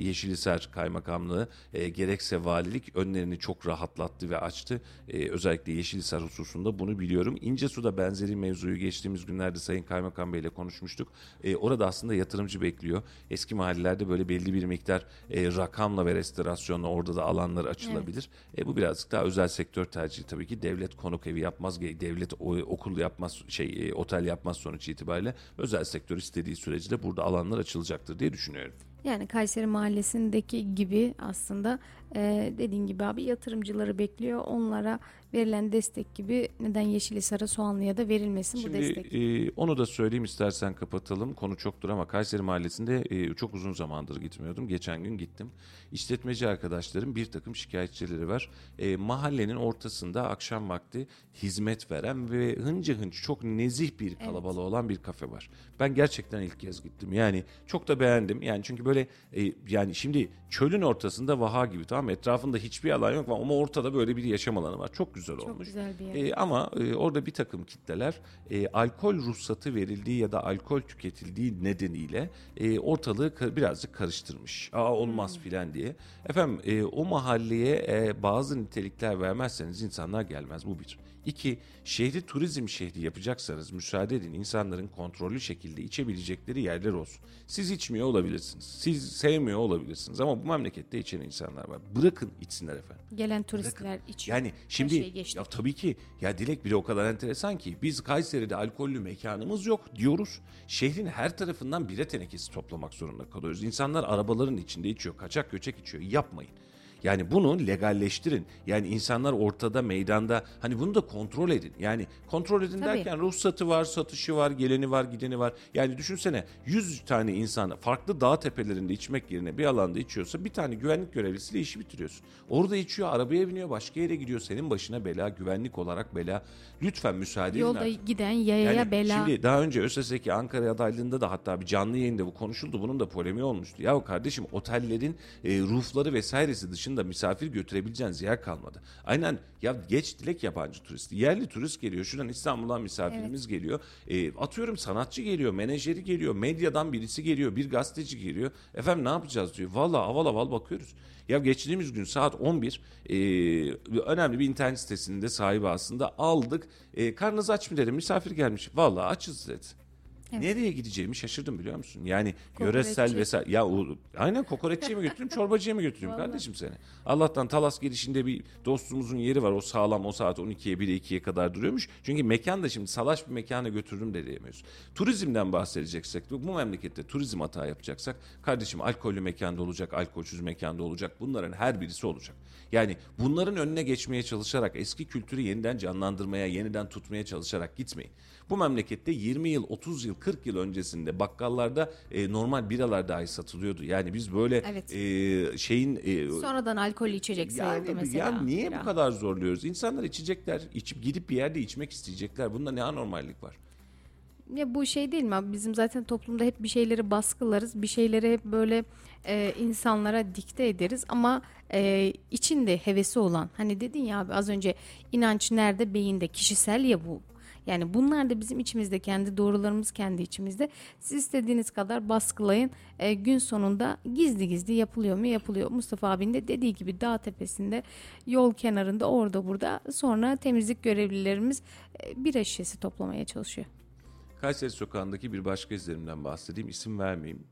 Yeşilhisar Kaymakamlığı e, gerekse valilik önlerini çok rahatlattı ve açtı. E, özellikle Yeşilhisar hususunda bunu biliyorum. İncesu'da benzeri mevzuyu geçtiğimiz günlerde Sayın Kaymakam Bey ile konuşmuştuk. E, orada aslında yatırımcı bekliyor. Eski mahallelerde böyle belli bir miktar e, rakamla ve restorasyonla orada da alanlar açılabilir. E, bu birazcık daha özel sektör tercihi tabii ki. Devlet konuk evi yapmaz, devlet okul yapmaz, şey e, otel yapmaz sonuç itibariyle. Özel sektör istediği sürece de burada alanlar açılacaktır diye düşünüyorum. Yani Kayseri Mahallesi'ndeki gibi aslında e, dediğin gibi abi yatırımcıları bekliyor. Onlara verilen destek gibi neden Yeşilhisar'a Soğanlı'ya da verilmesin bu Şimdi destek. e, onu da söyleyeyim istersen kapatalım. Konu çoktur ama Kayseri Mahallesi'nde e, çok uzun zamandır gitmiyordum. Geçen gün gittim. İşletmeci arkadaşlarım bir takım şikayetçileri var. E, mahallenin ortasında akşam vakti hizmet veren ve hınca hınç çok nezih bir kalabalığı olan bir kafe var. Ben gerçekten ilk kez gittim. Yani çok da beğendim. Yani çünkü böyle e, yani şimdi çölün ortasında vaha gibi tamam mı? Etrafında hiçbir alan yok ama ortada böyle bir yaşam alanı var. Çok güzel Çok olmuş. güzel bir yer. E, ama e, orada bir takım kitleler e, alkol ruhsatı verildiği ya da alkol tüketildiği nedeniyle e, ortalığı ka- birazcık karıştırmış. Aa olmaz filan diye. Efendim e, o mahalleye e, bazı nitelikler vermezseniz insanlar gelmez. Bu bir. İki, şehri turizm şehri yapacaksanız müsaade edin insanların kontrollü şekilde içebilecekleri yerler olsun. Siz içmiyor olabilirsiniz. Siz sevmiyor olabilirsiniz ama bu memlekette içen insanlar var. Bırakın içsinler efendim. Gelen turistler içiyor. Yani şimdi geçtik. ya tabii ki ya Dilek bile o kadar enteresan ki biz Kayseri'de alkollü mekanımız yok diyoruz. Şehrin her tarafından bire tenekesi toplamak zorunda kalıyoruz. İnsanlar arabaların içinde içiyor, kaçak göçek içiyor. Yapmayın. Yani bunu legalleştirin. Yani insanlar ortada, meydanda hani bunu da kontrol edin. Yani kontrol edin Tabii. derken ruhsatı var, satışı var, geleni var, gideni var. Yani düşünsene 100 tane insan farklı dağ tepelerinde içmek yerine bir alanda içiyorsa bir tane güvenlik görevlisiyle işi bitiriyorsun. Orada içiyor, arabaya biniyor, başka yere gidiyor. Senin başına bela, güvenlik olarak bela. Lütfen müsaade edin Yolda giden yayaya Yani bela. Şimdi daha önce ÖSS'deki Ankara adaylığında da hatta bir canlı yayında bu konuşuldu. Bunun da polemiği olmuştu. Ya kardeşim otellerin e, rufları vesairesi dışında misafir götürebileceğiniz yer kalmadı. Aynen ya geç dilek yabancı turist. Yerli turist geliyor. Şuradan İstanbul'dan misafirimiz geliyor. E, atıyorum sanatçı geliyor, menajeri geliyor, medyadan birisi geliyor, bir gazeteci geliyor. Efendim ne yapacağız diyor. Valla aval aval bakıyoruz. Ya geçtiğimiz gün saat 11 e, önemli bir internet sitesinde sahibi aslında aldık. E, karnınız aç mı dedim misafir gelmiş. Valla açız dedi. Nereye gideceğimi şaşırdım biliyor musun? Yani yöresel vesaire. Ya o, aynen kokoreççiye mi götüreyim çorbacıya mı götüreyim kardeşim seni? Allah'tan Talas girişinde bir dostumuzun yeri var. O sağlam o saat 12'ye 1'e 2'ye kadar duruyormuş. Çünkü mekan da şimdi salaş bir mekana götürürüm de diyemiyoruz. Turizmden bahsedeceksek bu memlekette turizm hata yapacaksak kardeşim alkollü mekanda olacak, alkolsüz mekanda olacak. Bunların her birisi olacak. Yani bunların önüne geçmeye çalışarak eski kültürü yeniden canlandırmaya, yeniden tutmaya çalışarak gitmeyin. Bu memlekette 20 yıl, 30 yıl, 40 yıl öncesinde bakkallarda e, normal biralar dahi satılıyordu. Yani biz böyle Evet. e, şeyin e, Sonradan alkollü içecek yani, mesela. ya niye Bira. bu kadar zorluyoruz? İnsanlar içecekler, içip gidip bir yerde içmek isteyecekler. Bunda ne anormallik var? Ya bu şey değil mi? Bizim zaten toplumda hep bir şeyleri baskılarız. Bir şeyleri hep böyle e, insanlara dikte ederiz. Ama e, içinde hevesi olan. Hani dedin ya abi az önce inanç nerede? Beyinde. Kişisel ya bu. Yani bunlar da bizim içimizde kendi doğrularımız kendi içimizde. Siz istediğiniz kadar baskılayın. E, gün sonunda gizli gizli yapılıyor mu? Yapılıyor. Mustafa abinin de dediği gibi dağ tepesinde, yol kenarında, orada burada. Sonra temizlik görevlilerimiz e, bira şişesi toplamaya çalışıyor. Kayseri Sokağı'ndaki bir başka izlerimden bahsedeyim. İsim vermeyeyim.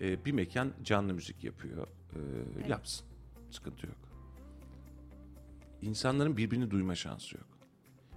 Ee, bir mekan canlı müzik yapıyor. Ee, Yapsın. Sıkıntı yok. İnsanların birbirini duyma şansı yok.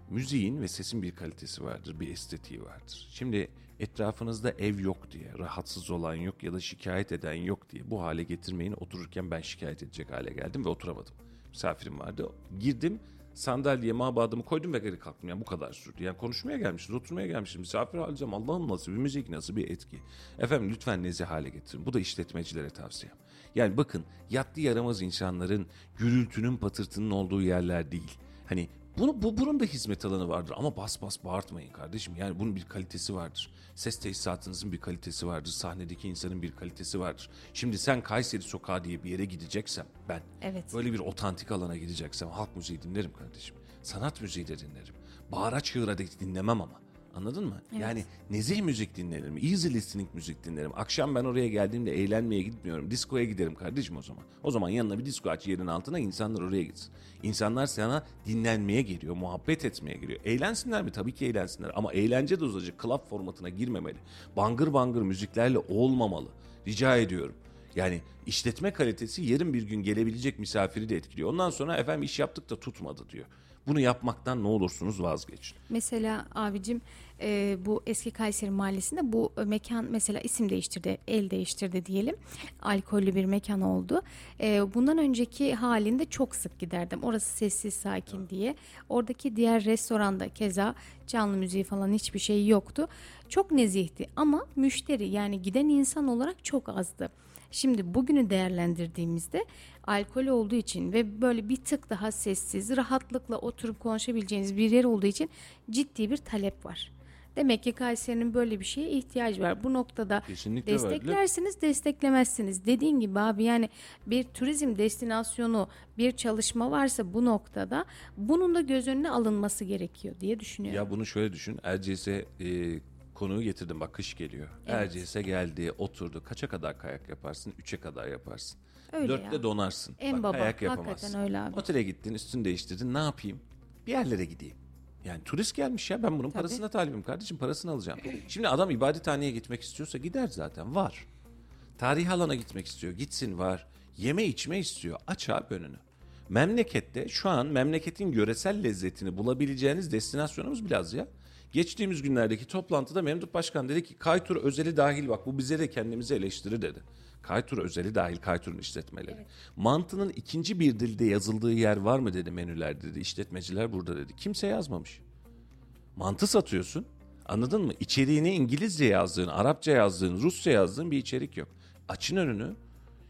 Müziğin ve sesin bir kalitesi vardır, bir estetiği vardır. Şimdi etrafınızda ev yok diye, rahatsız olan yok ya da şikayet eden yok diye bu hale getirmeyin. Otururken ben şikayet edecek hale geldim ve oturamadım. Misafirim vardı. Girdim, sandalyeye mabadımı koydum ve geri kalktım. Yani bu kadar sürdü. Yani konuşmaya gelmişiz, oturmaya gelmişiz. Misafir alacağım. Allah'ım nasıl bir müzik, nasıl bir etki. Efendim lütfen nezih hale getirin. Bu da işletmecilere tavsiyem. Yani bakın yattı yaramaz insanların gürültünün patırtının olduğu yerler değil. Hani bunu, bu, bunun da hizmet alanı vardır ama bas bas bağırtmayın kardeşim. Yani bunun bir kalitesi vardır. Ses tesisatınızın bir kalitesi vardır. Sahnedeki insanın bir kalitesi vardır. Şimdi sen Kayseri Sokağı diye bir yere gideceksem ben Evet. böyle bir otantik alana gideceksem halk müziği dinlerim kardeşim. Sanat müziği de dinlerim. Bağıra çığıra dinlemem ama. Anladın mı? Yani nezih müzik dinlerim, easy listening müzik dinlerim. Akşam ben oraya geldiğimde eğlenmeye gitmiyorum. Diskoya giderim kardeşim o zaman. O zaman yanına bir disko aç yerin altına insanlar oraya gitsin. İnsanlar sana dinlenmeye geliyor, muhabbet etmeye geliyor. Eğlensinler mi? Tabii ki eğlensinler. Ama eğlence dozajı club formatına girmemeli. Bangır bangır müziklerle olmamalı. Rica ediyorum. Yani işletme kalitesi yarın bir gün gelebilecek misafiri de etkiliyor. Ondan sonra efendim iş yaptık da tutmadı diyor. Bunu yapmaktan ne olursunuz vazgeçin. Mesela abicim e, bu eski Kayseri Mahallesi'nde bu mekan mesela isim değiştirdi, el değiştirdi diyelim. Alkollü bir mekan oldu. E, bundan önceki halinde çok sık giderdim. Orası sessiz, sakin diye. Oradaki diğer restoranda keza canlı müziği falan hiçbir şey yoktu. Çok nezihti ama müşteri yani giden insan olarak çok azdı. Şimdi bugünü değerlendirdiğimizde alkol olduğu için ve böyle bir tık daha sessiz, rahatlıkla oturup konuşabileceğiniz bir yer olduğu için ciddi bir talep var. Demek ki Kayseri'nin böyle bir şeye ihtiyacı var. Bu noktada Kesinlikle desteklersiniz, desteklemezsiniz. Dediğin gibi abi yani bir turizm destinasyonu, bir çalışma varsa bu noktada bunun da göz önüne alınması gerekiyor diye düşünüyorum. Ya bunu şöyle düşün. Erciyes'e e, konuyu getirdim. Bak kış geliyor. Erciyes'e geldi, oturdu. Kaça kadar kayak yaparsın? Üçe kadar yaparsın. Öyle Dörtte ya. donarsın. En Bak, baba, kayak hakikaten yapamazsın. öyle abi. Otele gittin, üstünü değiştirdin. Ne yapayım? Bir yerlere gideyim. Yani turist gelmiş ya ben bunun parasına talibim kardeşim parasını alacağım. Şimdi adam ibadethaneye gitmek istiyorsa gider zaten var. Tarihi alana gitmek istiyor gitsin var. Yeme içme istiyor aç abi önünü. Memlekette şu an memleketin yöresel lezzetini bulabileceğiniz destinasyonumuz biraz ya. Geçtiğimiz günlerdeki toplantıda Memduh Başkan dedi ki Kaytur özeli dahil bak bu bize de kendimizi eleştiri dedi. Kaytur özeli dahil Kaytur'un işletmeleri. Mantının ikinci bir dilde yazıldığı yer var mı dedi menülerde dedi. İşletmeciler burada dedi. Kimse yazmamış. Mantı satıyorsun. Anladın mı? İçeriğine İngilizce yazdığın, Arapça yazdığın, Rusça yazdığın bir içerik yok. Açın önünü.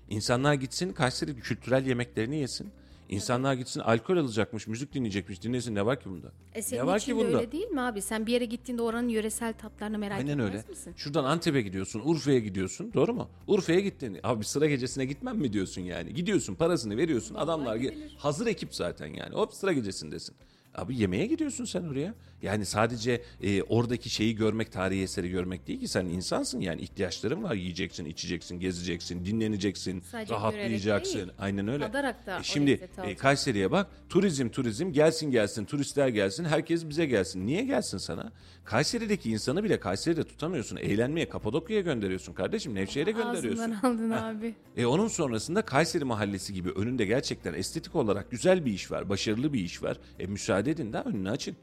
İnsanlar gitsin Kayseri kültürel yemeklerini yesin. İnsanlar gitsin alkol alacakmış, müzik dinleyecekmiş, dinlesin. Ne var ki bunda? E senin ne var için ki de bunda? öyle değil mi abi? Sen bir yere gittiğinde oranın yöresel tatlarını merak Aynen etmez öyle. misin? Şuradan Antep'e gidiyorsun, Urfa'ya gidiyorsun. Doğru mu? Urfa'ya gittin. Abi sıra gecesine gitmem mi diyorsun yani? Gidiyorsun, parasını veriyorsun. Adamlar ge- hazır ekip zaten yani. Hop sıra gecesindesin. Abi yemeğe gidiyorsun sen oraya. Yani sadece e, oradaki şeyi görmek, tarihi eseri görmek değil ki sen insansın yani ihtiyaçların var. Yiyeceksin, içeceksin, gezeceksin, dinleneceksin, Sadece rahatlayacaksın. değil, Aynen öyle. da E şimdi e. Kayseri'ye bak. Turizm turizm gelsin gelsin turistler gelsin herkes bize gelsin. Niye gelsin sana? Kayseri'deki insanı bile Kayseri'de tutamıyorsun. Eğlenmeye Kapadokya'ya gönderiyorsun kardeşim. Nevşehir'e gönderiyorsun. Ağzından aldın abi. E onun sonrasında Kayseri Mahallesi gibi önünde gerçekten estetik olarak güzel bir iş var. Başarılı bir iş var. E müsaade edin de önünü açın.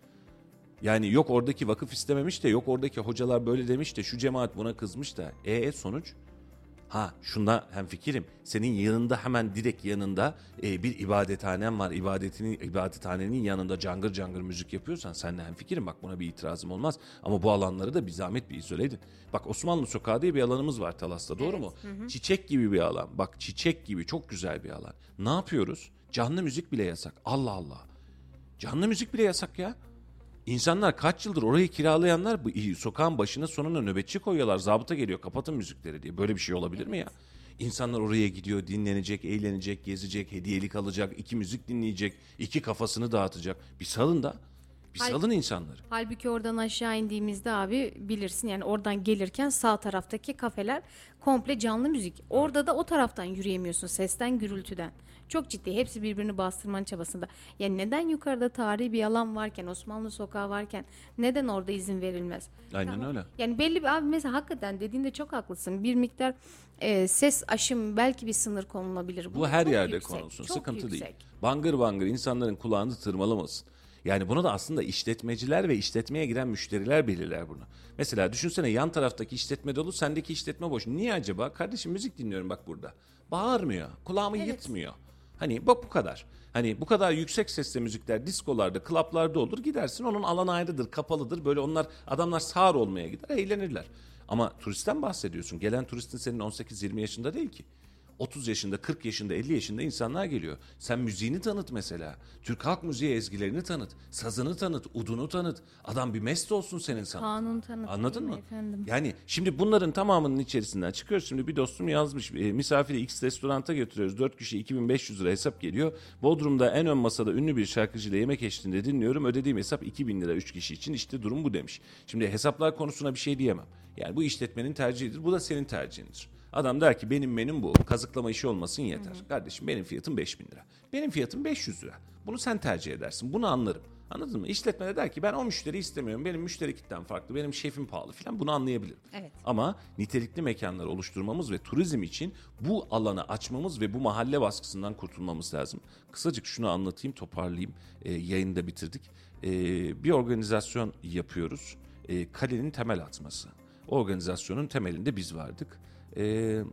Yani yok oradaki vakıf istememiş de yok oradaki hocalar böyle demiş de şu cemaat buna kızmış da. E sonuç? Ha şunda hem fikirim. Senin yanında hemen direkt yanında e, bir ibadethanen var. İbadetinin ibadethanenin yanında cangır cangır müzik yapıyorsan senle hem fikirim. Bak buna bir itirazım olmaz. Ama bu alanları da bir zahmet bir izole edin. Bak Osmanlı Sokağı diye bir alanımız var Talas'ta doğru mu? Çiçek gibi bir alan. Bak çiçek gibi çok güzel bir alan. Ne yapıyoruz? Canlı müzik bile yasak. Allah Allah. Canlı müzik bile yasak ya. İnsanlar kaç yıldır orayı kiralayanlar bu sokağın başına sonuna nöbetçi koyuyorlar. Zabıta geliyor kapatın müzikleri diye. Böyle bir şey olabilir mi ya? İnsanlar oraya gidiyor, dinlenecek, eğlenecek, gezecek, hediyelik alacak, iki müzik dinleyecek, iki kafasını dağıtacak. Bir salın da. Bir Hayır. salın insanları. Halbuki oradan aşağı indiğimizde abi bilirsin yani oradan gelirken sağ taraftaki kafeler komple canlı müzik. Orada da o taraftan yürüyemiyorsun sesten gürültüden. Çok ciddi hepsi birbirini bastırmanın çabasında. Yani neden yukarıda tarihi bir alan varken Osmanlı sokağı varken neden orada izin verilmez? Aynen öyle. Yani belli bir abi mesela hakikaten dediğinde çok haklısın. Bir miktar e, ses aşım belki bir sınır konulabilir. Bu her çok yerde yüksek, konulsun. çok Sıkıntı yüksek. değil. Bangır bangır insanların kulağını tırmalamasın. Yani bunu da aslında işletmeciler ve işletmeye giren müşteriler belirler bunu. Mesela düşünsene yan taraftaki işletme dolu, sendeki işletme boş. Niye acaba? Kardeşim müzik dinliyorum bak burada. Bağırmıyor, kulağımı yırtmıyor. Hani bak bu kadar. Hani bu kadar yüksek sesle müzikler diskolarda, klaplarda olur. Gidersin onun alanı ayrıdır, kapalıdır. Böyle onlar adamlar sağır olmaya gider, eğlenirler. Ama turistten bahsediyorsun. Gelen turistin senin 18-20 yaşında değil ki. 30 yaşında, 40 yaşında, 50 yaşında insanlar geliyor. Sen müziğini tanıt mesela. Türk halk müziği ezgilerini tanıt. Sazını tanıt, udunu tanıt. Adam bir mest olsun senin sana. Kanun tanıtayım Anladın mı? efendim. Yani şimdi bunların tamamının içerisinden çıkıyoruz. Şimdi bir dostum yazmış. E, misafiri X restoranta götürüyoruz. 4 kişi 2500 lira hesap geliyor. Bodrum'da en ön masada ünlü bir şarkıcıyla yemek eşliğinde dinliyorum. Ödediğim hesap 2000 lira 3 kişi için. İşte durum bu demiş. Şimdi hesaplar konusuna bir şey diyemem. Yani bu işletmenin tercihidir. Bu da senin tercihindir. Adam der ki benim menüm bu. Kazıklama işi olmasın yeter. Kardeşim benim fiyatım 5000 lira. Benim fiyatım 500 lira. Bunu sen tercih edersin. Bunu anlarım. Anladın mı? İşletme de der ki ben o müşteri istemiyorum. Benim müşteri kitlem farklı. Benim şefim pahalı falan. Bunu anlayabilirim. Evet. Ama nitelikli mekanlar oluşturmamız ve turizm için bu alanı açmamız ve bu mahalle baskısından kurtulmamız lazım. Kısacık şunu anlatayım, toparlayayım. Ee, yayını da bitirdik. Ee, bir organizasyon yapıyoruz. Ee, kalenin temel atması. Organizasyonun temelinde biz vardık. 呃。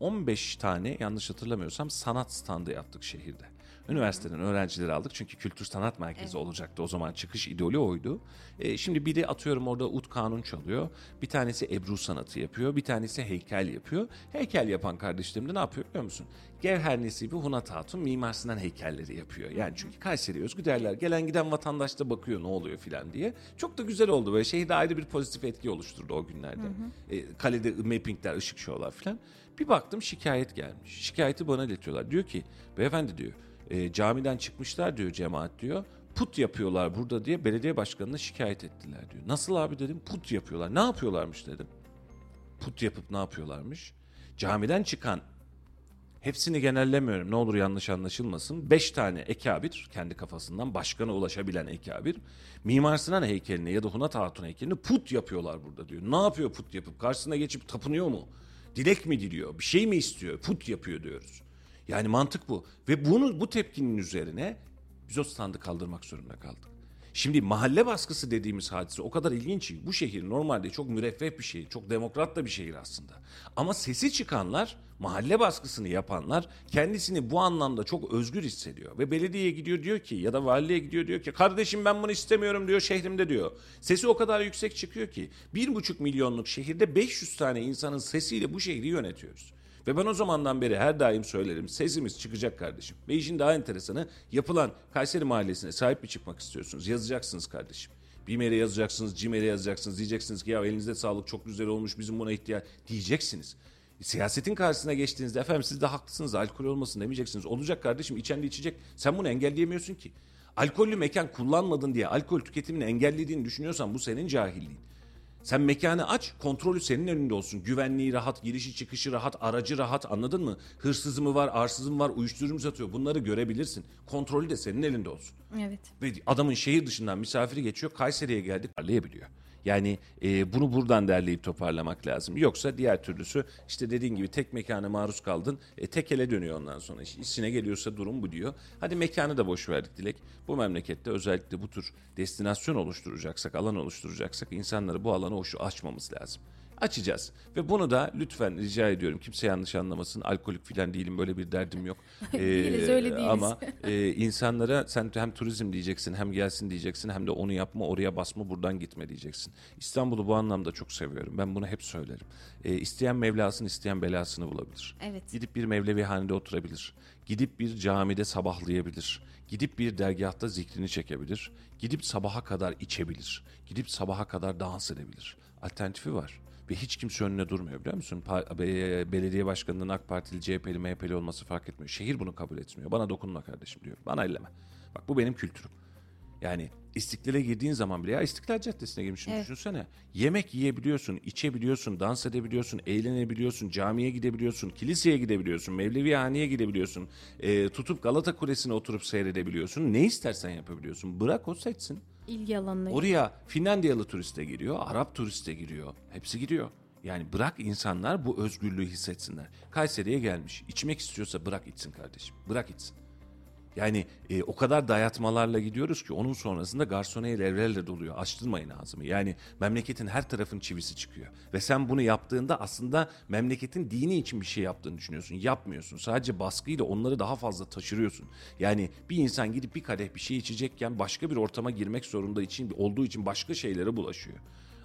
15 tane yanlış hatırlamıyorsam sanat standı yaptık şehirde. Üniversiteden öğrencileri aldık çünkü kültür sanat merkezi olacaktı o zaman çıkış idolü oydu. Ee, şimdi biri atıyorum orada ut kanun çalıyor. Bir tanesi Ebru sanatı yapıyor. Bir tanesi heykel yapıyor. Heykel yapan kardeşlerim de ne yapıyor biliyor musun? Gevher Nesibi Hunat Hatun Mimar Sinan heykelleri yapıyor. Yani çünkü Kayseri özgü derler. Gelen giden vatandaş da bakıyor ne oluyor filan diye. Çok da güzel oldu böyle şehirde ayrı bir pozitif etki oluşturdu o günlerde. Ee, kalede mappingler, ışık şovlar filan. Bir baktım şikayet gelmiş. Şikayeti bana iletiyorlar. Diyor ki beyefendi diyor e, camiden çıkmışlar diyor cemaat diyor. Put yapıyorlar burada diye belediye başkanına şikayet ettiler diyor. Nasıl abi dedim put yapıyorlar. Ne yapıyorlarmış dedim. Put yapıp ne yapıyorlarmış? Camiden çıkan hepsini genellemiyorum ne olur yanlış anlaşılmasın. Beş tane ekabir kendi kafasından başkana ulaşabilen ekabir. Mimar Sinan heykeline ya da Hunat Hatun heykeline put yapıyorlar burada diyor. Ne yapıyor put yapıp karşısına geçip tapınıyor mu? Dilek mi diliyor? Bir şey mi istiyor? Put yapıyor diyoruz. Yani mantık bu. Ve bunu bu tepkinin üzerine biz o standı kaldırmak zorunda kaldık. Şimdi mahalle baskısı dediğimiz hadise o kadar ilginç ki bu şehir normalde çok müreffeh bir şehir, çok demokrat da bir şehir aslında. Ama sesi çıkanlar, mahalle baskısını yapanlar kendisini bu anlamda çok özgür hissediyor. Ve belediyeye gidiyor diyor ki ya da valiliğe gidiyor diyor ki kardeşim ben bunu istemiyorum diyor şehrimde diyor. Sesi o kadar yüksek çıkıyor ki bir buçuk milyonluk şehirde 500 tane insanın sesiyle bu şehri yönetiyoruz. Ve ben o zamandan beri her daim söylerim sesimiz çıkacak kardeşim. Ve işin daha enteresanı yapılan Kayseri Mahallesi'ne sahip mi çıkmak istiyorsunuz? Yazacaksınız kardeşim. BİMER'e yazacaksınız, CİMER'e yazacaksınız. Diyeceksiniz ki ya elinizde sağlık çok güzel olmuş bizim buna ihtiyaç diyeceksiniz. Siyasetin karşısına geçtiğinizde efendim siz de haklısınız alkol olmasın demeyeceksiniz. Olacak kardeşim içen de içecek. Sen bunu engelleyemiyorsun ki. Alkollü mekan kullanmadın diye alkol tüketimini engellediğini düşünüyorsan bu senin cahilliğin. Sen mekanı aç, kontrolü senin önünde olsun. Güvenliği rahat, girişi çıkışı rahat, aracı rahat anladın mı? Hırsızı mı var, arsızı mı var, uyuşturucu mu satıyor bunları görebilirsin. Kontrolü de senin elinde olsun. Evet. Ve adamın şehir dışından misafiri geçiyor, Kayseri'ye geldik, parlayabiliyor. Yani e, bunu buradan derleyip toparlamak lazım. Yoksa diğer türlüsü işte dediğin gibi tek mekana maruz kaldın. E, tek ele dönüyor ondan sonra. İş- İşine geliyorsa durum bu diyor. Hadi mekanı da boş verdik Dilek. Bu memlekette özellikle bu tür destinasyon oluşturacaksak, alan oluşturacaksak insanları bu alana hoş açmamız lazım. Açacağız. Ve bunu da lütfen rica ediyorum. Kimse yanlış anlamasın. Alkolik falan değilim. Böyle bir derdim yok. Değiliz, öyle değiliz. Ama e, insanlara sen hem turizm diyeceksin hem gelsin diyeceksin hem de onu yapma oraya basma buradan gitme diyeceksin. İstanbul'u bu anlamda çok seviyorum. Ben bunu hep söylerim. E, isteyen Mevlasını isteyen belasını bulabilir. Evet. Gidip bir Mevlevi hanede oturabilir. Gidip bir camide sabahlayabilir. Gidip bir dergahta zikrini çekebilir. Gidip sabaha kadar içebilir. Gidip sabaha kadar dans edebilir. Alternatifi var. Ve hiç kimse önüne durmuyor biliyor musun? Belediye başkanının AK Partili, CHP'li, MHP'li olması fark etmiyor. Şehir bunu kabul etmiyor. Bana dokunma kardeşim diyor. Bana elleme. Bak bu benim kültürüm. Yani İstiklal'e girdiğin zaman bile ya İstiklal Caddesi'ne girmişsin Evet. düşünsene. Yemek yiyebiliyorsun, içebiliyorsun, dans edebiliyorsun, eğlenebiliyorsun, camiye gidebiliyorsun, kiliseye gidebiliyorsun, Mevlevihane'ye gidebiliyorsun. e, tutup Galata Kulesi'ne oturup seyredebiliyorsun. Ne istersen yapabiliyorsun. Bırak o seçsin. İlgi alanına. Oraya Finlandiyalı turiste giriyor, Arap turiste giriyor. Hepsi gidiyor. Yani bırak insanlar bu özgürlüğü hissetsinler. Kayseri'ye gelmiş. içmek istiyorsa bırak içsin kardeşim. Bırak içsin. Yani e, o kadar dayatmalarla gidiyoruz ki onun sonrasında garsoneye levrelerle doluyor. Açtırmayın ağzımı. Yani memleketin her tarafın çivisi çıkıyor. Ve sen bunu yaptığında aslında memleketin dini için bir şey yaptığını düşünüyorsun. Yapmıyorsun. Sadece baskıyla onları daha fazla taşırıyorsun. Yani bir insan gidip bir kadeh bir şey içecekken başka bir ortama girmek zorunda için olduğu için başka şeylere bulaşıyor.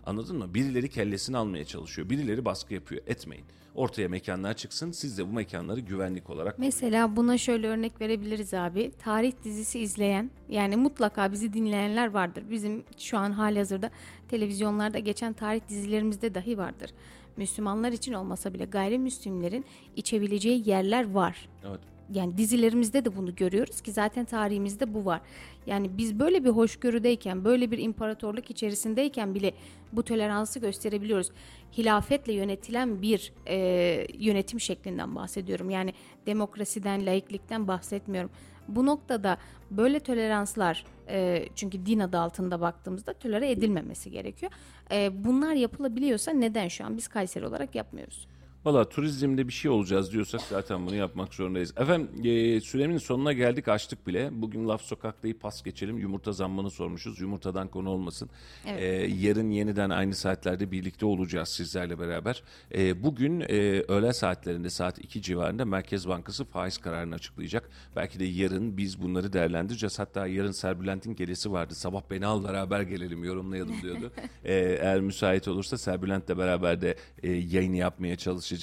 Anladın mı? Birileri kellesini almaya çalışıyor. Birileri baskı yapıyor. Etmeyin. Ortaya mekanlar çıksın. Siz de bu mekanları güvenlik olarak Mesela buna şöyle örnek verebiliriz abi. Tarih dizisi izleyen yani mutlaka bizi dinleyenler vardır. Bizim şu an hali hazırda televizyonlarda geçen tarih dizilerimizde dahi vardır. Müslümanlar için olmasa bile gayrimüslimlerin içebileceği yerler var. Evet. Yani dizilerimizde de bunu görüyoruz ki zaten tarihimizde bu var. Yani biz böyle bir hoşgörüdeyken, böyle bir imparatorluk içerisindeyken bile bu toleransı gösterebiliyoruz. Hilafetle yönetilen bir e, yönetim şeklinden bahsediyorum. Yani demokrasiden, laiklikten bahsetmiyorum. Bu noktada böyle toleranslar, e, çünkü din adı altında baktığımızda tolere edilmemesi gerekiyor. E, bunlar yapılabiliyorsa neden şu an biz Kayseri olarak yapmıyoruz? Valla turizmde bir şey olacağız diyorsak zaten bunu yapmak zorundayız. Efendim e, süremin sonuna geldik açtık bile. Bugün laf sokaktayı pas geçelim. Yumurta zammını sormuşuz. Yumurtadan konu olmasın. Evet. E, yarın yeniden aynı saatlerde birlikte olacağız sizlerle beraber. E, bugün e, öğle saatlerinde saat 2 civarında Merkez Bankası faiz kararını açıklayacak. Belki de yarın biz bunları değerlendireceğiz. Hatta yarın Serbülent'in gelesi vardı. Sabah beni al beraber gelelim yorumlayalım diyordu. e, eğer müsait olursa Serbülent'le beraber de e, yayını yapmaya çalışacağız.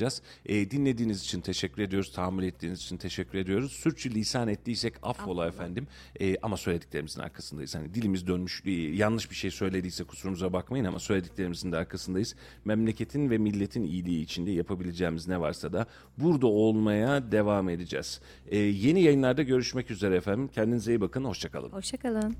E, dinlediğiniz için teşekkür ediyoruz. Tahammül ettiğiniz için teşekkür ediyoruz. Sürçü lisan ettiysek affola efendim. E, ama söylediklerimizin arkasındayız. Hani dilimiz dönmüş, e, yanlış bir şey söylediyse kusurumuza bakmayın ama söylediklerimizin de arkasındayız. Memleketin ve milletin iyiliği içinde yapabileceğimiz ne varsa da burada olmaya devam edeceğiz. E, yeni yayınlarda görüşmek üzere efendim. Kendinize iyi bakın. Hoşçakalın. Hoşçakalın.